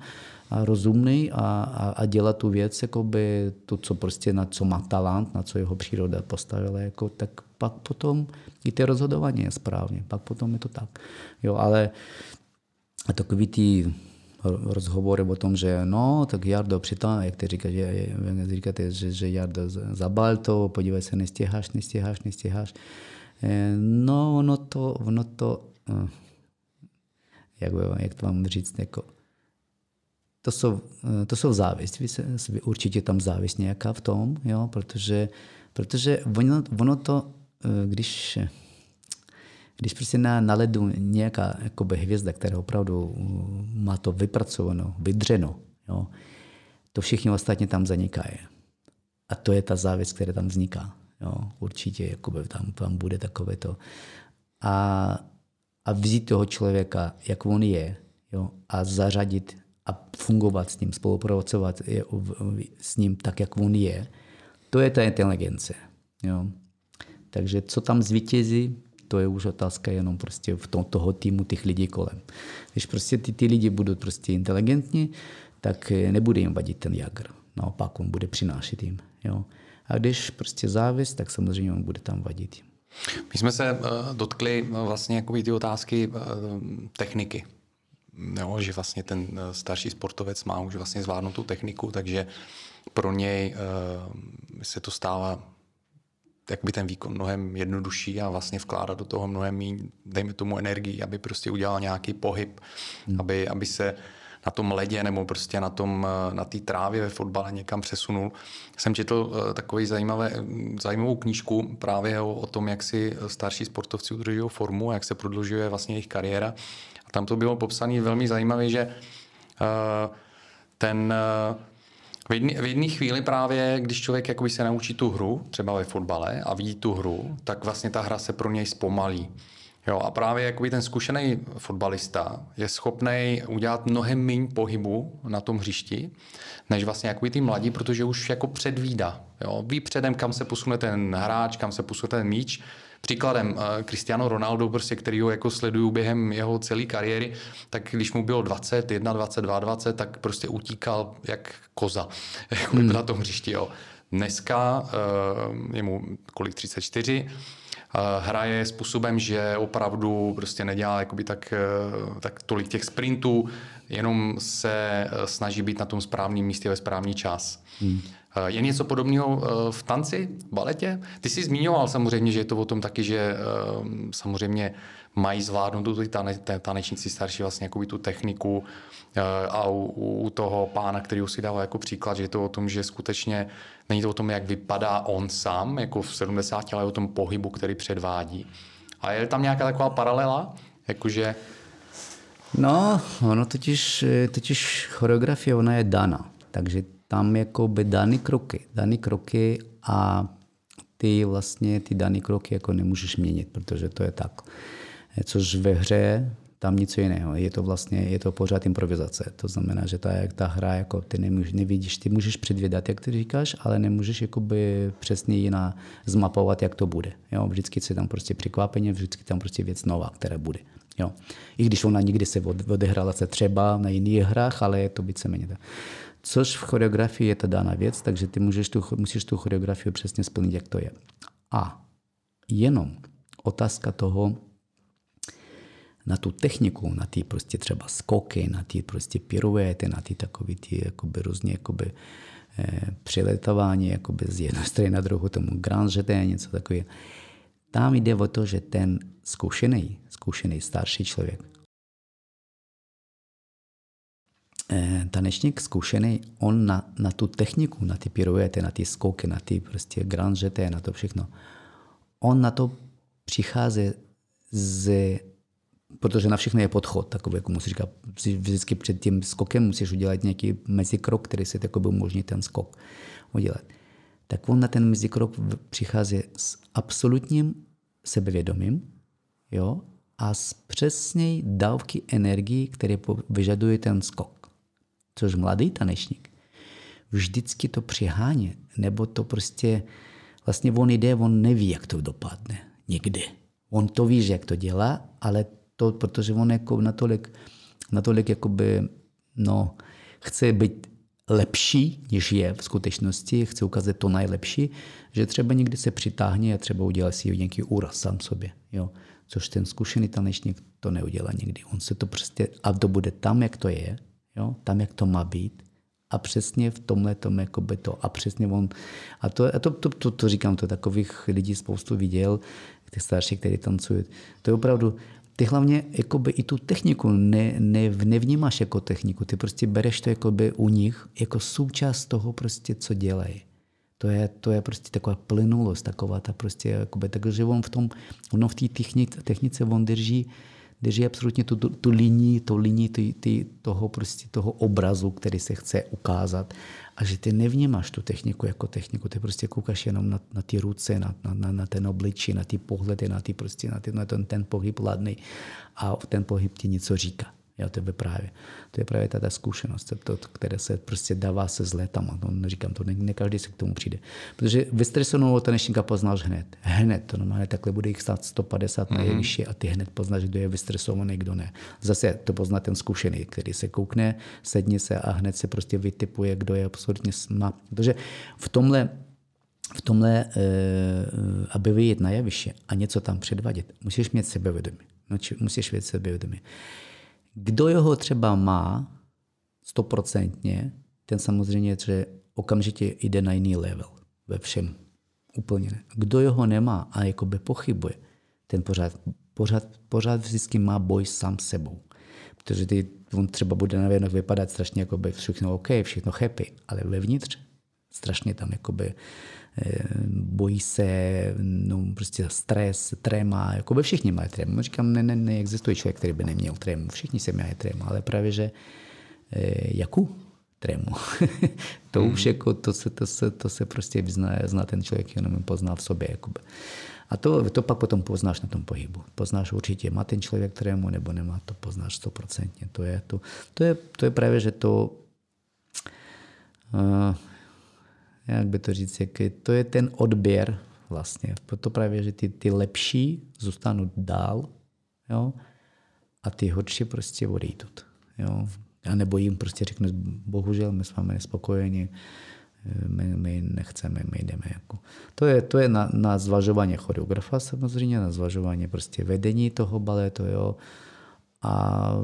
a rozumný a, a, a dělá tu věc, jakoby to, co prostě na co má talent, na co jeho příroda postavila, jako, tak pak potom i ty rozhodování je správně. Pak potom je to tak. Jo, ale takový ty rozhovory o tom, že no, tak Jardo, přitom, jak ty říkáš, že, říkáte, že, že Jardo, zabal to, podívej se, nestěháš, nestěháš, nestěháš. Eh, no, ono to, ono to, eh, jak, jak to mám říct, jako, to jsou, eh, to jsou závist. Vy se, určitě tam závist nějaká v tom, jo, protože, protože ono, ono to, když když prostě na, na ledu nějaká jakoby, hvězda, která opravdu uh, má to vypracováno, vydřeno, jo, to všichni ostatní tam zanikají. A to je ta závěc, která tam vzniká. Jo. Určitě jakoby, tam, tam bude takové to. A, a vzít toho člověka, jak on je, jo, a zařadit a fungovat s ním, spolupracovat s ním tak, jak on je, to je ta inteligence. Jo. Takže co tam zvítězí, to je už otázka jenom prostě v tom, toho týmu těch lidí kolem. Když prostě ty, ty lidi budou prostě inteligentní, tak nebude jim vadit ten jagr. Naopak on bude přinášet jim. Jo. A když prostě závis, tak samozřejmě on bude tam vadit. My jsme se uh, dotkli uh, vlastně jakoby ty otázky uh, techniky. Jo, že vlastně ten starší sportovec má už vlastně zvládnout tu techniku, takže pro něj se to stává by ten výkon mnohem jednodušší a vlastně vkládat do toho mnohem méně, dejme tomu energii, aby prostě udělal nějaký pohyb, hmm. aby, aby se na tom ledě nebo prostě na tom, na té trávě ve fotbale někam přesunul. Jsem četl uh, takový zajímavé, zajímavou knížku právě o, o tom, jak si starší sportovci udržují formu, jak se prodlužuje vlastně jejich kariéra. A tam to bylo popsané velmi zajímavé, že uh, ten uh, V jedné chvíli právě, když člověk jakoby se naučí tu hru, třeba ve fotbale, a vidí tu hru, tak vlastně ta hra se pro něj zpomalí. Jo, a právě jakoby ten zkušený fotbalista je schopný udělat mnohem méně pohybu na tom hřišti, než vlastně jakoby ty mladí, protože už jako předvídá. Jo. Ví předem, kam se posune ten hráč, kam se posune ten míč. Příkladem uh, Cristiano Ronaldo, prostě, který ho jako sleduju během jeho celé kariéry, tak když mu bylo 20, 21, 22, 20, tak prostě utíkal jak koza jako hmm. na tom hřišti. Jo. Dneska uh, je mu kolik 34, hraje způsobem, že opravdu prostě nedělá jakoby tak, eh, tak tolik těch sprintů, jenom se eh, snaží být na tom správném místě ve správný čas. Hmm. Eh, je něco podobného v tanci, baletě? Ty jsi zmiňoval samozřejmě, že je to o tom taky, že samozřejmě mají zvládnout ty tane, tanečníci starší vlastně jakoby tu techniku a u, u toho pána, který si dával jako příklad, že je to o tom, že skutečně Není to o tom, jak vypadá on sám, jako v 70, ale o tom pohybu, který předvádí. A je tam nějaká taková paralela? Jakože... No, ono totiž, totiž choreografie, ona je dana. Takže tam jako by daný kroky, daný kroky a ty vlastně ty daný kroky jako nemůžeš měnit, protože to je tak. Což ve hře tam nic jiného. Je to vlastně, je to pořád improvizace. To znamená, že ta, ta hra, jako ty nemůž, nevidíš, ty můžeš předvědat, jak ty říkáš, ale nemůžeš jakoby přesně jiná zmapovat, jak to bude. Jo? Vždycky se tam prostě překvapení, vždycky tam prostě věc nová, která bude. Jo? I když ona nikdy se odehrála se třeba na jiných hrách, ale je to víceméně tak. Což v choreografii je ta daná věc, takže ty můžeš tu, musíš tu choreografii přesně splnit, jak to je. A jenom otázka toho, na tu techniku, na ty prostě třeba skoky, na ty prostě piruety, na ty takový ty jakoby různě jakoby eh, přiletování jakoby z jedné strany na druhou, tomu grand jeté, něco takové. Tam jde o to, že ten zkušený, zkušený starší člověk, tanečník zkušený, on na, na tu techniku, na ty piruety, na ty skoky, na ty prostě grand jeté, na to všechno, on na to přichází z protože na všechno je podchod, takový, jako musíš říkat, vždycky před tím skokem musíš udělat nějaký mezikrok, který se by umožní ten skok udělat. Tak on na ten mezikrok přichází s absolutním sebevědomím jo, a s přesně dávky energii, které vyžaduje ten skok. Což mladý tanečník vždycky to přihání, nebo to prostě, vlastně on jde, on neví, jak to dopadne. Někdy. On to ví, že jak to dělá, ale to, protože on jako natolik, natolik jakoby, no, chce být lepší, než je v skutečnosti, chce ukázat to nejlepší, že třeba někdy se přitáhne a třeba udělá si nějaký úraz sám sobě. Jo. Což ten zkušený tanečník to neudělá nikdy. On se to prostě, a to bude tam, jak to je, jo, tam, jak to má být, a přesně v tomhle tom jakoby to. A přesně on, a to, a to, to, to, to říkám, to takových lidí spoustu viděl, těch starších, kteří tancují. To je opravdu, ty hlavně jakoby i tu techniku ne, ne, nevnímáš jako techniku, ty prostě bereš to jakoby u nich jako součást toho prostě, co dělají. To je, to je prostě taková plynulost, taková ta prostě, jakoby, takže on v tom, ono v té technice on drží, drží absolutně tu, tu, tu linii, tu linii ty, ty, toho, prostě, toho obrazu, který se chce ukázat a že ty nevnímáš tu techniku jako techniku, ty prostě koukáš jenom na, na ty ruce, na, na, na ten obličí, na ty pohledy, na, ty prostě, na, ty, na ten, ten pohyb ladný a ten pohyb ti něco říká. Jo, to je právě, to je právě ta, zkušenost, to, které se prostě dává se s letama. No, neříkám to, ne, ne každý se k tomu přijde. Protože vystresovaného tanečníka poznáš hned. Hned, to normálně takhle bude jich stát 150 mm-hmm. nejvyšší a ty hned poznáš, kdo je vystresovaný, kdo ne. Zase to pozná ten zkušený, který se koukne, sedni se a hned se prostě vytipuje, kdo je absolutně smá. Protože v tomhle v tomhle, e, aby vyjít na jeviště a něco tam předvadit, musíš mít sebevědomí. Musíš mít sebevědomí. Kdo jeho třeba má stoprocentně, ten samozřejmě že okamžitě jde na jiný level ve všem. Úplně ne. Kdo jeho nemá a jakoby pochybuje, ten pořád, pořád, pořád vždycky má boj sám sebou. Protože ty, on třeba bude na věnok vypadat strašně jako by všechno OK, všechno happy, ale vevnitř strašně tam jakoby bojí se, no prostě stres, tréma, jako by všichni mají trému. Říkám, ne, ne, neexistuje člověk, který by neměl trému. Všichni se mají trému, ale právě, že eh, jakou trému. to hmm. už jako, to se, to se, to se prostě zná, zná ten člověk, jenom pozná v sobě. Jakoby. A to, to pak potom poznáš na tom pohybu. Poznáš určitě, má ten člověk trému nebo nemá, to poznáš stoprocentně. To je, to, to, je, to je právě, že to, uh, jak by to říct, jak, to je ten odběr vlastně. Proto právě, že ty, ty lepší zůstanou dál jo, a ty horší prostě odejdou. Jo. A nebo jim prostě řeknu, bohužel, my vámi nespokojeni, my, my nechceme, my jdeme. Jako. To je, to je na, na zvažování choreografa samozřejmě, na zvažování prostě vedení toho baletu, jo. A,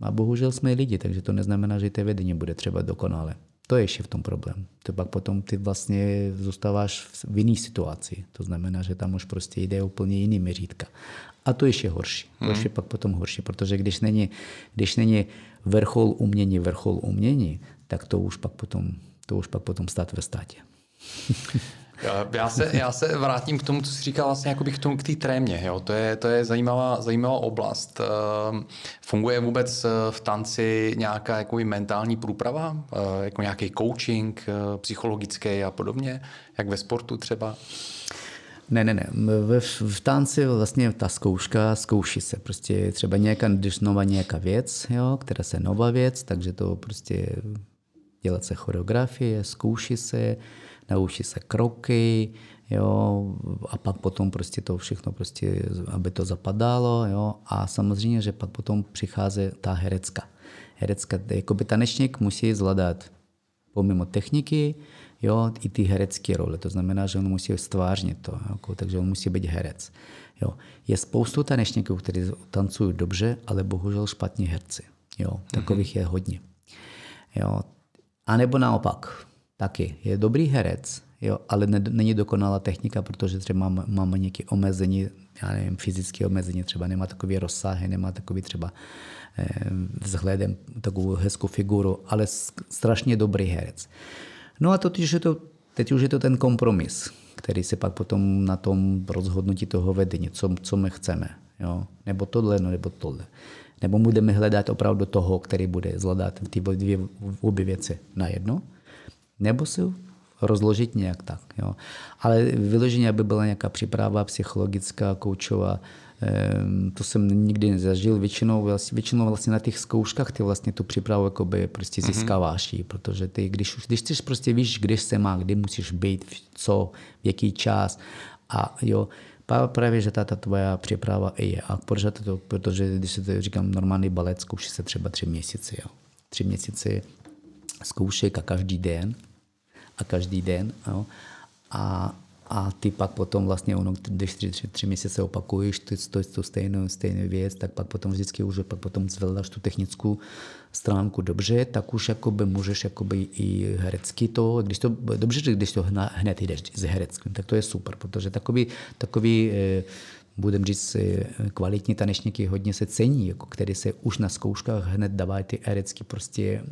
a bohužel jsme lidi, takže to neznamená, že to vedení bude třeba dokonale. To je ještě v tom problém. To pak potom ty vlastně zůstáváš v jiné situaci. To znamená, že tam už prostě jde úplně jiný měřítka. A to ještě horší. To ještě pak potom horší, protože když není, když není vrchol umění, vrchol umění, tak to už pak potom, to už pak potom stát ve státě. Já se, já se vrátím k tomu, co jsi říkal vlastně jako k tomu, k té trémě. Jo? To je, to je zajímavá, zajímavá oblast. Ehm, funguje vůbec eh, v tanci nějaká jako mentální průprava? Eh, jako nějaký coaching eh, psychologický a podobně? Jak ve sportu třeba? Ne, ne, ne. V, v tanci vlastně ta zkouška, zkouší se. Prostě třeba nějaká, když nová nějaká věc, jo, která se nová věc, takže to prostě dělat se choreografie, zkouší se, naučí se kroky, jo, a pak potom prostě to všechno prostě, aby to zapadalo, jo, a samozřejmě, že pak potom přichází ta herecka. Herecka, by tanečník musí zvládat pomimo techniky, jo, i ty herecké role. To znamená, že on musí stvárnit to, jako, takže on musí být herec. Jo. Je spoustu tanečníků, kteří tancují dobře, ale bohužel špatní herci. Jo. Takových mm-hmm. je hodně. Jo. A nebo naopak, taky. Je dobrý herec, jo, ale ne, není dokonalá technika, protože třeba má, má nějaké omezení, já nevím, fyzické omezení, třeba nemá takový rozsahy, nemá takový třeba eh, vzhledem takovou hezkou figuru, ale strašně dobrý herec. No a totiž je to, teď už je to ten kompromis, který se pak potom na tom rozhodnutí toho vedení, co, co my chceme. Jo? Nebo tohle, no, nebo tohle. Nebo budeme hledat opravdu toho, který bude zvládat ty dvě obě věci na jedno, nebo si rozložit nějak tak. Jo. Ale vyloženě, aby byla nějaká příprava psychologická, koučová, ehm, to jsem nikdy nezažil. Většinou, většinou vlastně na těch zkouškách ty vlastně tu přípravu jakoby prostě mhm. získáváš. Mm-hmm. Protože ty, když, když ty prostě víš, když se má, kdy musíš být, co, v jaký čas a jo, právě, že ta, ta tvoje příprava je. A proč to, protože když si to říkám, normální balet zkouší se třeba tři měsíce. Jo. Tři měsíce zkoušek a každý den a každý den. Jo. A, a ty pak potom vlastně, ono, když tři, tři, tři měsíce opakuješ tu, tu, tu stejnou, stejnou věc, tak pak potom vždycky už pak potom zvládáš tu technickou stránku dobře, tak už jakoby můžeš jakoby i herecky to, když to, dobře, když to hned jdeš s hereckým, tak to je super, protože takový, takový eh, budem říct, eh, kvalitní tanečníky hodně se cení, jako který se už na zkouškách hned dávají ty herecky prostě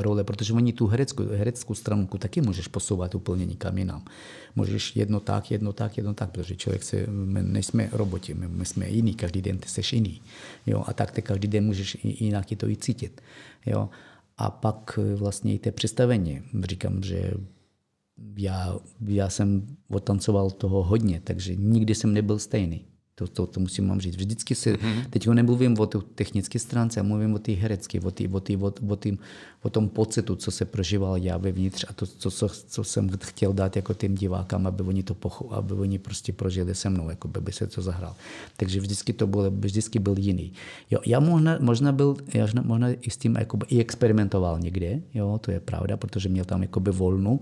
role, protože oni tu hereckou, hereckou stránku taky můžeš posouvat úplně nikam jinam. Můžeš jedno tak, jedno tak, jedno tak, protože člověk se, my nejsme roboti, my, my jsme jiný, každý den ty jsi jiný. Jo? A tak ty každý den můžeš jinak to i cítit. Jo? A pak eh, vlastně i té představení. Říkám, že já, já jsem otancoval toho hodně, takže nikdy jsem nebyl stejný. To, to, to musím vám říct. Vždycky si, mm-hmm. teď nemluvím o té technické stránce, já mluvím o té herecké, o, tý, o, tý, o, o, tým, o tom pocitu, co se prožíval já vevnitř a to, co, co, co jsem chtěl dát jako tým divákám, aby oni to pochu, aby oni prostě prožili se mnou, jako by se to zahrál. Takže vždycky to bylo, vždycky byl jiný. Jo, já možná, možná byl, já možná i s tím jako i experimentoval někde, jo, to je pravda, protože měl tam jako by volnou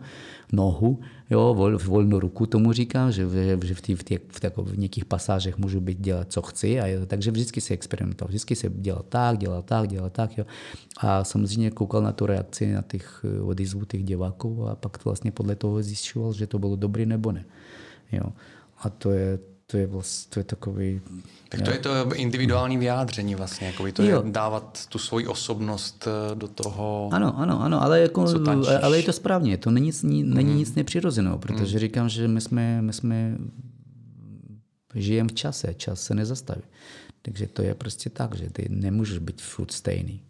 nohu, jo, vol, volnou ruku tomu říkám, že, že, že v, tý, v, tý, v, tý, v nějakých pasážech můžu být dělat, co chci. A je, takže vždycky se experimentoval. Vždycky se dělal tak, dělal tak, dělal tak. Jo. A samozřejmě koukal na tu reakci na těch eh, odezvů těch diváků a pak vlastně podle toho zjišťoval, že to bylo dobrý nebo ne. Jo. A to je, to je, vlastně, to je takový... Tak to je to individuální vyjádření vlastně, jako to jo. je dávat tu svoji osobnost eh, do toho, Ano, ano, ano, ale, jako, ale je to správně, to není, není mm. nic nepřirozeného, protože mm. říkám, že my jsme, my jsme žijeme v čase, čas se nezastaví. Takže to je prostě tak, že ty nemůžeš být furt stejný.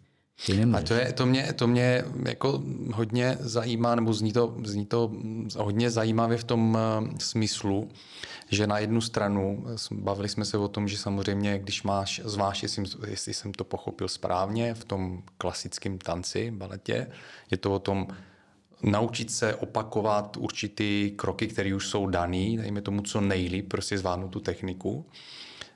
A to, je, to, mě, to mě jako hodně zajímá, nebo zní to, zní to hodně zajímavě v tom uh, smyslu, že na jednu stranu, bavili jsme se o tom, že samozřejmě, když máš, zvlášť jestli, jestli jsem to pochopil správně, v tom klasickém tanci, baletě, je to o tom naučit se opakovat určitý kroky, které už jsou daný, dejme tomu co nejlíp, prostě zvládnout tu techniku.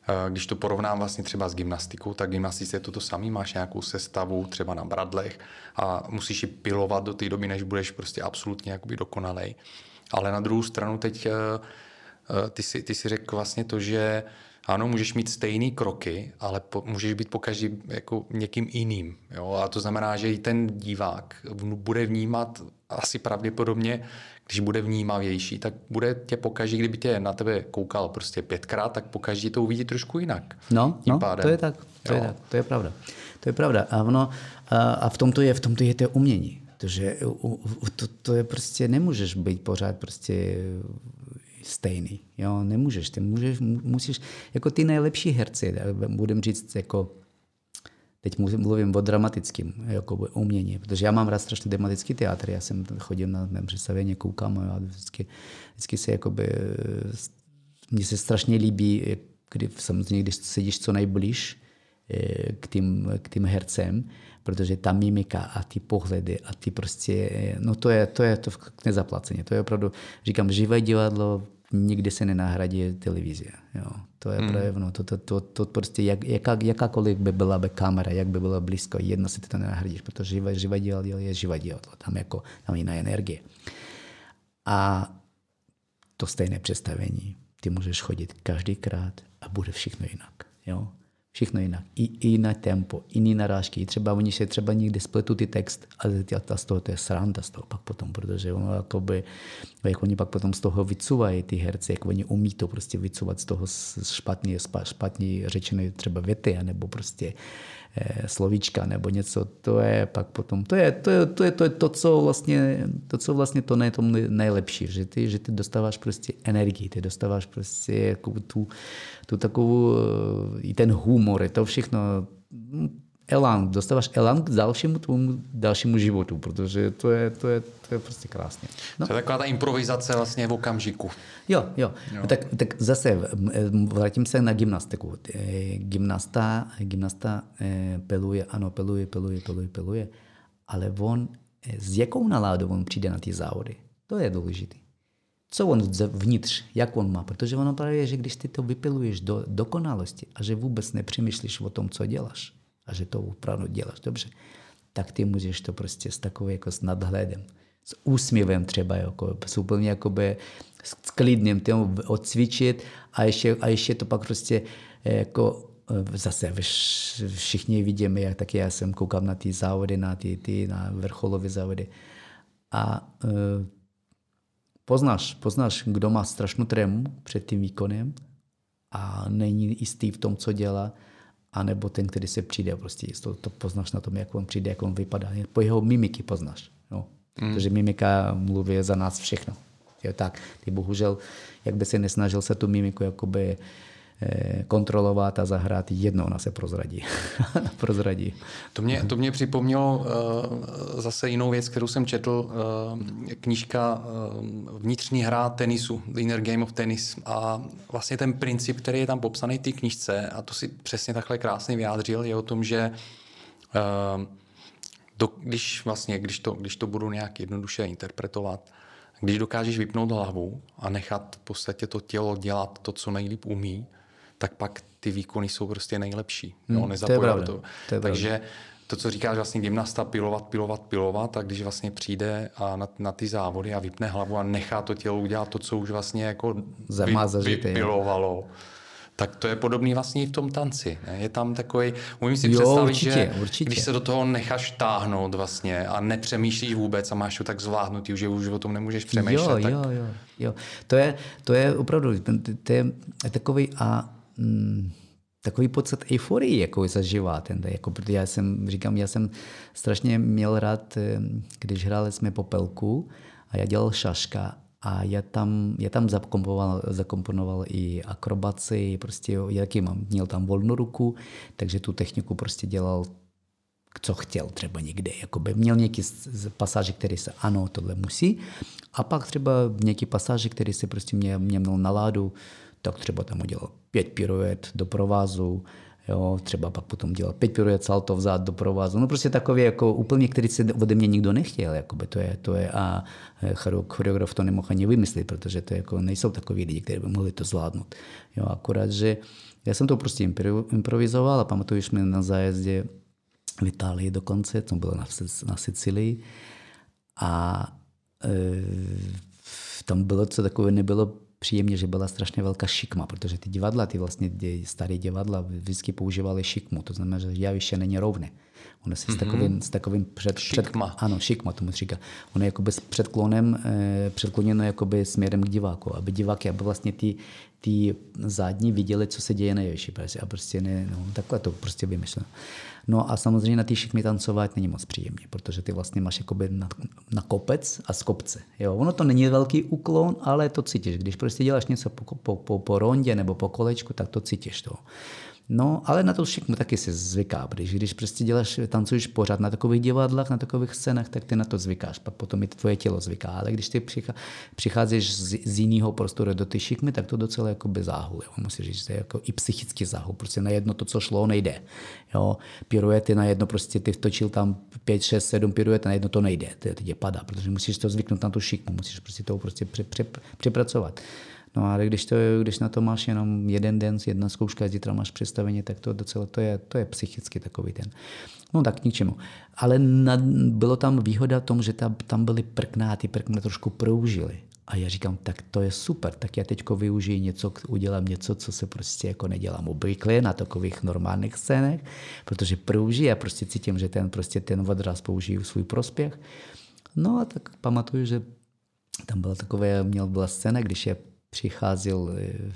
Eh, když to porovnám vlastně třeba s gymnastikou, tak gymnastice je to to samé, máš nějakou sestavu třeba na bradlech a musíš ji pilovat do té doby, než budeš prostě absolutně jakoby dokonalej. Ale na druhou stranu teď eh, eh, ty si, ty si řekl vlastně to, že ano, můžeš mít stejné kroky, ale po, můžeš být po každý jako někým jiným. Jo? A to znamená, že i ten divák bude vnímat asi pravděpodobně, když bude vnímavější, tak bude tě pokaždé, kdyby tě na tebe koukal prostě pětkrát, tak pokaždé to uvidí trošku jinak. No, no to je tak, to je tak, to je pravda. To je pravda. A, ono, a, a v tomto je, v tomto je to umění. Protože to, to je prostě, nemůžeš být pořád prostě stejný. Jo, nemůžeš, ty můžeš, musíš, jako ty nejlepší herci, budem říct jako teď mluvím o dramatickém jako umění, protože já mám rád strašně dramatický teatr, já jsem chodil na mém představení, koukám a vždycky, vždycky se jakoby, mně se strašně líbí, kdy samozřejmě, když sedíš co nejblíž eh, k tým, k tým hercem, protože ta mimika a ty pohledy a ty prostě, eh, no to je, to je to k nezaplacení. To je opravdu, říkám, živé divadlo nikdy se nenahradí televize. Jo. To je mm. projevno. To, to, to, to prostě jak, jaká, jakákoliv by byla by kamera, jak by byla blízko, jedno si to nenahradíš, protože divadlo je živé divadlo. Tam, jako, tam jiná energie. A to stejné představení. Ty můžeš chodit každýkrát a bude všechno jinak. Jo? Všechno jinak. I, i na tempo, jiný narážky. Třeba oni se třeba někdy spletu ty text a, a z toho to je sranda z toho pak potom, protože ono jakoby, jak oni pak potom z toho vycouvají ty herci, jak oni umí to prostě vycouvat z toho špatně, špatně řečené třeba věty, nebo prostě slovíčka nebo něco, to je pak potom, to je to, je, to, je, to, je to co vlastně, to, co vlastně to je to nejlepší, že ty, že ty dostáváš prostě energii, ty dostáváš prostě jako tu, tu takovou, eh, i ten humor, to všechno, elán, dostáváš elán k dalšímu tvomu dalšímu životu, protože to je, to je, to je prostě krásně. No. To je taková ta improvizace vlastně v okamžiku. Jo, jo. jo. Tak, tak zase vrátím se na gymnastiku. Eh, gymnasta, gymnasta eh, peluje, ano, peluje, peluje, peluje, peluje, ale on, eh, s jakou náládou on přijde na ty závody, to je důležité. Co on vnitř, jak on má, protože ono právě, že když ty to vypiluješ do dokonalosti a že vůbec nepřemýšlíš o tom, co děláš, a že to opravdu děláš. Dobře, tak ty můžeš to prostě s takovým jako s nadhledem, s úsměvem třeba, jako, s úplně jakoby s klidným tím odcvičit a ještě, a ještě to pak prostě jako eh, zase všichni vidíme, jak taky já jsem koukal na ty závody, na ty, ty na vrcholové závody. A uh, poznáš, poznáš, kdo má strašnou trému před tím výkonem a není jistý v tom, co dělá anebo ten, který se přijde, prostě to, to poznáš na tom, jak on přijde, jak on vypadá. Po jeho mimiky poznáš. No. Mm. Protože mimika mluví za nás všechno. Je tak, ty bohužel, jak by se nesnažil se tu mimiku jakoby kontrolovat a zahrát, jednou ona se prozradí. prozradí. To mě, to mě připomnělo uh, zase jinou věc, kterou jsem četl, uh, knížka uh, Vnitřní hra tenisu, The Inner Game of Tennis a vlastně ten princip, který je tam popsaný v té knížce a to si přesně takhle krásně vyjádřil, je o tom, že do, když vlastně, když to, když to budu nějak jednoduše interpretovat, když dokážeš vypnout hlavu a nechat v podstatě to tělo dělat to, co nejlíp umí, tak pak ty výkony jsou prostě nejlepší. Hmm, jo, nezapojovat to. to. Takže to, co říkáš, vlastně gymnasta pilovat, pilovat, pilovat a když vlastně přijde a na, na ty závody a vypne hlavu a nechá to tělo udělat to, co už vlastně jako vy, vypilovalo, tak to je podobný vlastně i v tom tanci. Ne? Je tam takový, umím si jo, představit, určitě, že určitě. když se do toho necháš táhnout vlastně a nepřemýšlíš vůbec a máš to tak zvládnutý, že už o tom nemůžeš přemýšlet. Jo, tak... jo, jo, jo. To je, to je opravdu, to je takový a mm, takový pocit euforii, jako zažívá ten, jako, protože já jsem, říkám, já jsem strašně měl rád, eh, když hráli jsme popelku a já dělal šaška a já tam, já tam zakomponoval, zakomponoval i akrobaci, prostě jaký mám, měl tam volnou ruku, takže tu techniku prostě dělal co chtěl třeba někde. Jakoby měl nějaký pasáže, které se ano, tohle musí. A pak třeba nějaký pasáže, který se prostě mě, mě měl náladu, tak třeba tam udělal pět piruet do provázu, Jo, třeba pak potom dělal pět piruet salto vzad do provazu. No prostě takový jako úplně, který se ode mě nikdo nechtěl. Jakoby to je, to je a choreograf to nemohl ani vymyslet, protože to jako nejsou takový lidi, kteří by mohli to zvládnout. Jo, akorát, že já jsem to prostě improvizoval a pamatuju, jsme na zájezdě v Itálii dokonce, to bylo na, na Sicílii a e, tam bylo co takové, nebylo příjemně, že byla strašně velká šikma, protože ty divadla, ty vlastně staré divadla vždycky používaly šikmu, to znamená, že javiště není rovné. Ono se mm-hmm. s mhm. takovým, s takovým před, šikma. Před, ano, šikma tomu říká. Ono je jakoby s předklonem, eh, předkloněno jakoby směrem k diváku, aby diváky, aby vlastně ty, ty zadní viděli, co se děje na jevišti. A prostě ne, no, takhle to prostě vymyšleno. No a samozřejmě na té šikmě tancovat není moc příjemně, protože ty vlastně máš jakoby na, na kopec a z kopce. Jo? Ono to není velký úklon, ale to cítíš. Když prostě děláš něco po, po, po, po rondě nebo po kolečku, tak to cítíš to. No, ale na to všechno taky se zvyká, protože když prostě děláš, tancuješ pořád na takových divadlech, na takových scénách, tak ty na to zvykáš, pak potom i tvoje tělo zvyká. Ale když ty přicházíš z, z jiného prostoru do ty šikmy, tak to docela jako by záhul. Jo. Musíš říct, že je jako i psychický záhul. Prostě na jedno to, co šlo, nejde. Jo. Piruety na jedno, prostě ty vtočil tam 5, 6, 7 piruet, na jedno to nejde. To tě padá, protože musíš to zvyknout na tu šikmu, musíš prostě to prostě připracovat. No ale když, to, když na to máš jenom jeden den, jedna zkouška, zítra máš představení, tak to docela to je, to je psychicky takový ten. No tak k ničemu. Ale na, bylo tam výhoda tom, že tam, tam byly prkná, ty prkna trošku proužily. A já říkám, tak to je super, tak já teď využiji něco, udělám něco, co se prostě jako nedělám obvykle na takových normálních scénách, protože prouží, a prostě cítím, že ten, prostě ten odraz použiju svůj prospěch. No a tak pamatuju, že tam byla takové, měl byla scéna, když je přicházel, eh,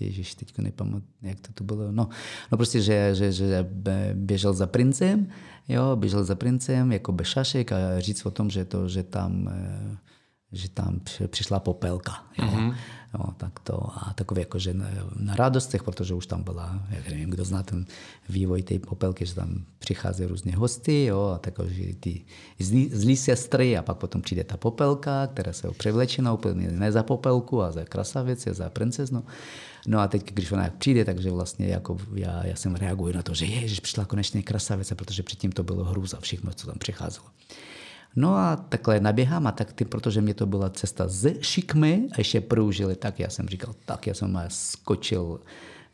ježiš, teď nepamatuji, jak to, to bylo, no, no prostě, že, že, že běžel za princem, jo, běžel za princem jako bešašek a říct o tom, že to, že tam eh, že tam přišla popelka. Jo. Mm-hmm. Tak to, a takové jako, že na, na radostech, protože už tam byla, jak nevím, kdo zná ten vývoj té popelky, že tam přichází různě hosty, jo, a takové, ty zlí, zlí sestry a pak potom přijde ta popelka, která se převlečena úplně ne za popelku, a za krasavici, za princeznu. No a teď, když ona přijde, takže vlastně jako já, já jsem reaguju na to, že ježiš, přišla konečně krasavice, protože předtím to bylo hrůza, všechno, co tam přicházelo. No a takhle naběhám a tak ty, protože mě to byla cesta z šikmy a ještě proužili, tak já jsem říkal, tak já jsem skočil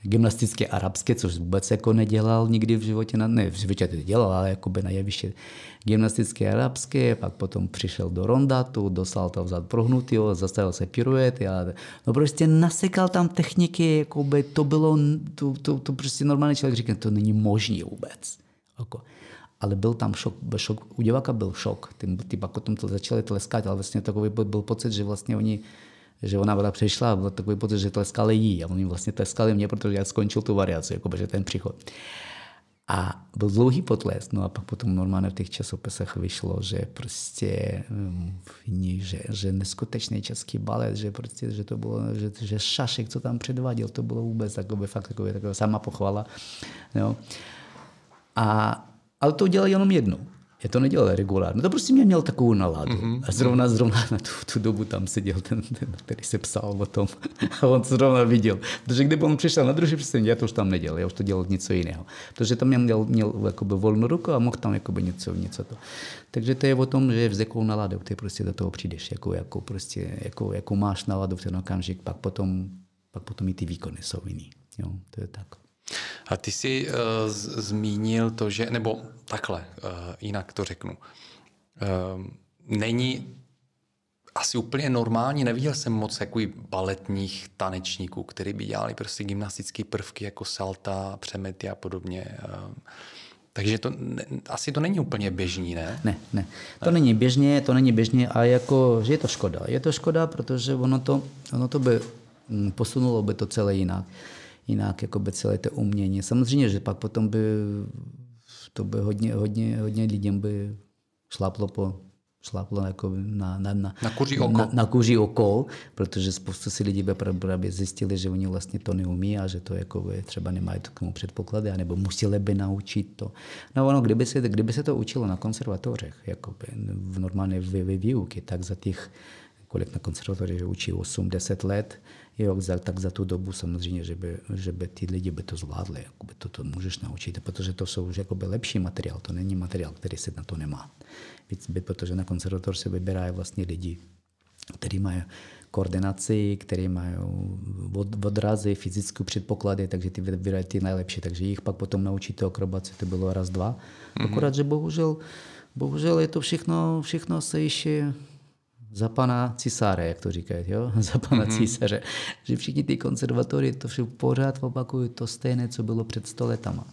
gymnastické arabské, což vůbec jako nedělal nikdy v životě, ne v životě to dělal, ale jako by na jeviště gymnastické arabské, pak potom přišel do rondatu, dostal to vzad prohnutýho, zastavil se piruet, a no prostě nasekal tam techniky, jako by to bylo, to, to, to prostě normální člověk říká, to není možné vůbec. Jako ale byl tam šok, šok u diváka byl šok. Ty, ty pak potom to začali tleskat, ale vlastně takový byl, pocit, že vlastně oni že ona byla přišla a byl takový pocit, že tleskali jí a oni vlastně tleskali mě, protože já skončil tu variaci, jako že ten příchod. A byl dlouhý potlesk, no a pak potom normálně v těch časopisech vyšlo, že prostě mm, že, že neskutečný český balet, že prostě, že to bylo, že, že Šašek, co tam předváděl, to bylo vůbec takové, fakt takové, takové sama pochvala. Jo. A ale to udělal jenom jednou. Já to nedělal regulárně. To prostě mě měl takovou náladu. Mm-hmm. A zrovna, zrovna na tu, tu dobu tam seděl ten, ten, který se psal o tom. A on zrovna viděl. Protože kdyby on přišel na druhý představení, já to už tam nedělal. Já už to dělal něco jiného. Protože tam měl, měl jakoby volnou ruku a mohl tam jakoby něco, něco to. Takže to je o tom, že s jakou naladou ty prostě do toho přijdeš. Jako, jako, prostě, jako, jako máš náladu v ten okamžik, pak potom, pak potom i ty výkony jsou jiný. Jo, to je tak. A ty jsi uh, zmínil to, že, nebo takhle, uh, jinak to řeknu. Uh, není asi úplně normální, neviděl jsem moc jako baletních tanečníků, kteří by dělali prostě gymnastické prvky jako salta, přemety a podobně. Takže to, asi to není úplně běžný, ne? Ne, ne. To ne. není běžně, to není běžně a jako, že je to škoda. Je to škoda, protože ono to, ono to by mm, posunulo by to celé jinak jinak jako by celé to umění. Samozřejmě, že pak potom by to by hodně, hodně, hodně lidem by šlaplo po šláplo jako na, na, na, na, kuří oko. na, na kuří oko, protože spoustu si lidí právě zjistili, že oni vlastně to neumí a že to jako třeba nemají k tomu předpoklady, nebo museli by naučit to. No ono, kdyby se, kdyby se to učilo na konzervatořech, jakoby v normálně výuky, tak za těch kolik na konzervatoři, učí 8-10 let, jo, za, tak za tu dobu samozřejmě, že by, že by ty lidi by to zvládli, jakoby to, to můžeš naučit, protože to jsou už jakoby lepší materiál, to není materiál, který se na to nemá. Víc by, protože na konzervatoř se vybírají vlastně lidi, kteří mají koordinaci, kteří mají od, odrazy, fyzické předpoklady, takže ty vybírají ty nejlepší, takže jich pak potom naučíte akrobaci, to bylo raz, dva. Mm-hmm. Akorát, že bohužel, bohužel je to všechno, všechno se ještě za pana cisáře, jak to říkají, jo? za pana mm-hmm. císaře. Že všichni ty konzervatory to vše pořád opakují to stejné, co bylo před stoletama.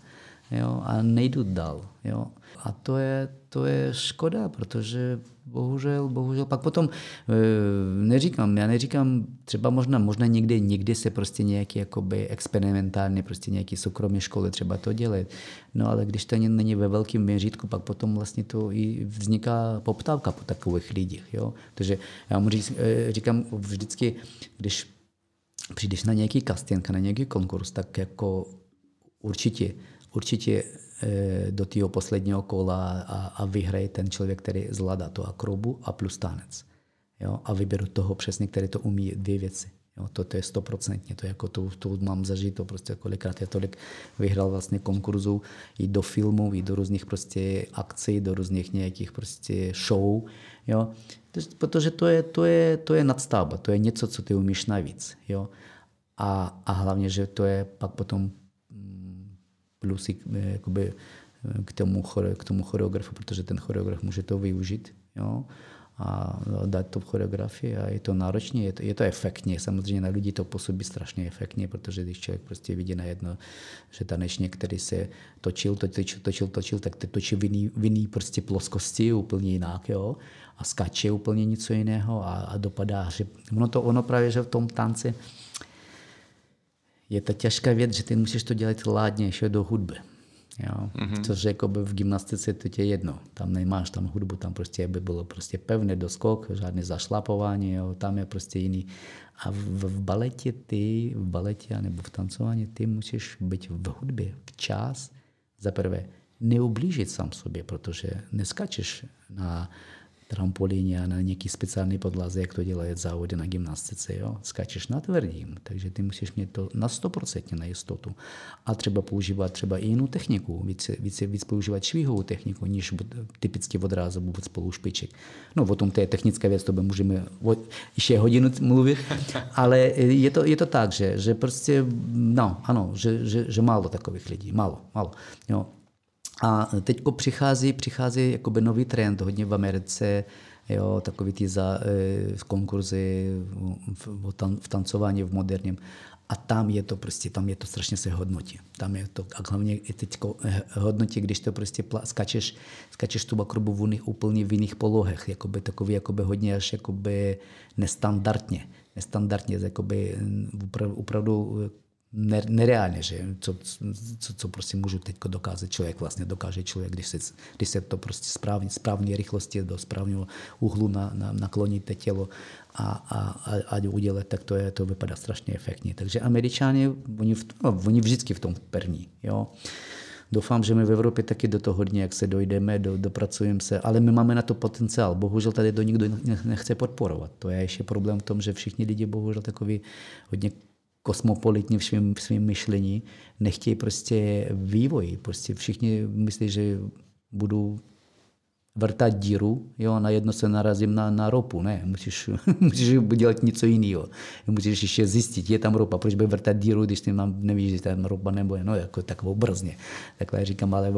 Jo? A nejdu dál. Jo? A to je, to je škoda, protože bohužel, bohužel pak potom e, neříkám, já neříkám, třeba možná, možná někdy, někdy se prostě nějaký jakoby experimentálně, prostě nějaký soukromé školy třeba to dělat. No ale když to není ve velkém měřítku, pak potom vlastně to i vzniká poptávka po takových lidích. Jo? Takže já mu e, říkám vždycky, když přijdeš na nějaký casting, na nějaký konkurs, tak jako určitě, určitě do toho posledního kola a, a vyhraje ten člověk, který zvládá to akrobu a plus tanec. Jo? A vyberu toho přesně, který to umí dvě věci. Jo? To, to je stoprocentně, to, jako to, to mám zažito, prostě kolikrát já tolik vyhrál vlastně konkurzu i do filmů, i do různých prostě akcí, do různých nějakých prostě show, jo? protože to je, to je, to je nadstavba, to je něco, co ty umíš navíc. Jo? A, a hlavně, že to je pak potom plusy eh, jakoby, eh, k, tomu, k tomu choreografu, protože ten choreograf může to využít jo, a dát to v choreografii a je to náročné, je to, je to efektně. Samozřejmě na lidi to působí strašně efektně, protože když člověk prostě vidí na jedno, že tanečník, který se točil, točil, točil, točil, tak to točí v jiný, v jiný prostě ploskosti úplně jinak, jo, a skače úplně něco jiného a, a dopadá, že ono to, ono právě, že v tom tanci, je to těžká věc, že ty musíš to dělat ládně ještě do hudby. Jo? Mm-hmm. Což jako by v gymnastice to je jedno. Tam nemáš tam hudbu, tam prostě by bylo prostě pevné doskok, žádné zašlapování, jo? tam je prostě jiný. A v, v baletě ty, v baletě nebo v tancování ty musíš být v hudbě včas. Za prvé neublížit sám sobě, protože neskačeš na trampolíně a na nějaký speciální podlaze, jak to dělají závody na gymnastice. Jo? Skáčeš na tvrdým, takže ty musíš mít to na 100% na jistotu. A třeba používat třeba i jinou techniku, víc, víc, víc používat švihovou techniku, než typicky odrazu vůbec spolu špiček. No o tom to je technická věc, to by můžeme ještě hodinu mluvit, ale je to, je to tak, že, že prostě, no, ano, že, že, že málo takových lidí, málo, málo. Jo. A teď přichází, přichází jakoby nový trend hodně v Americe, jo, takový ty za, e, konkurzy v, v tancování v moderním. A tam je to prostě, tam je to strašně se hodnotí. Tam je to, a hlavně i teď eh, hodnotí, když to prostě pla, skačeš, skačeš tu bakrubu v uných, úplně v jiných polohách, jakoby takový jakoby hodně až jakoby nestandardně. Nestandardně, jakoby opravdu nereálně, že co, co, co prostě můžu teď dokázat člověk, vlastně dokáže člověk, když se, když se to prostě správně, správně rychlosti do správného úhlu na, na, nakloníte tělo a, a, a, a udělat, tak to, je, to vypadá strašně efektně. Takže američani, oni, v, no, oni vždycky v tom první. Jo. Doufám, že my v Evropě taky do toho hodně, jak se dojdeme, do, dopracujeme se, ale my máme na to potenciál. Bohužel tady to nikdo nechce podporovat. To je ještě problém v tom, že všichni lidi bohužel takový hodně kosmopolitní v svém, v svém myšlení, nechtějí prostě vývoj. Prostě všichni myslí, že budu vrtat díru, jo, najednou se narazím na, na ropu. Ne, musíš, musíš dělat něco jiného. Musíš ještě zjistit, je tam ropa, proč by vrtat díru, když ty nevíš, že tam ropa nebo je, no, jako tak obrazně. Takhle říkám, ale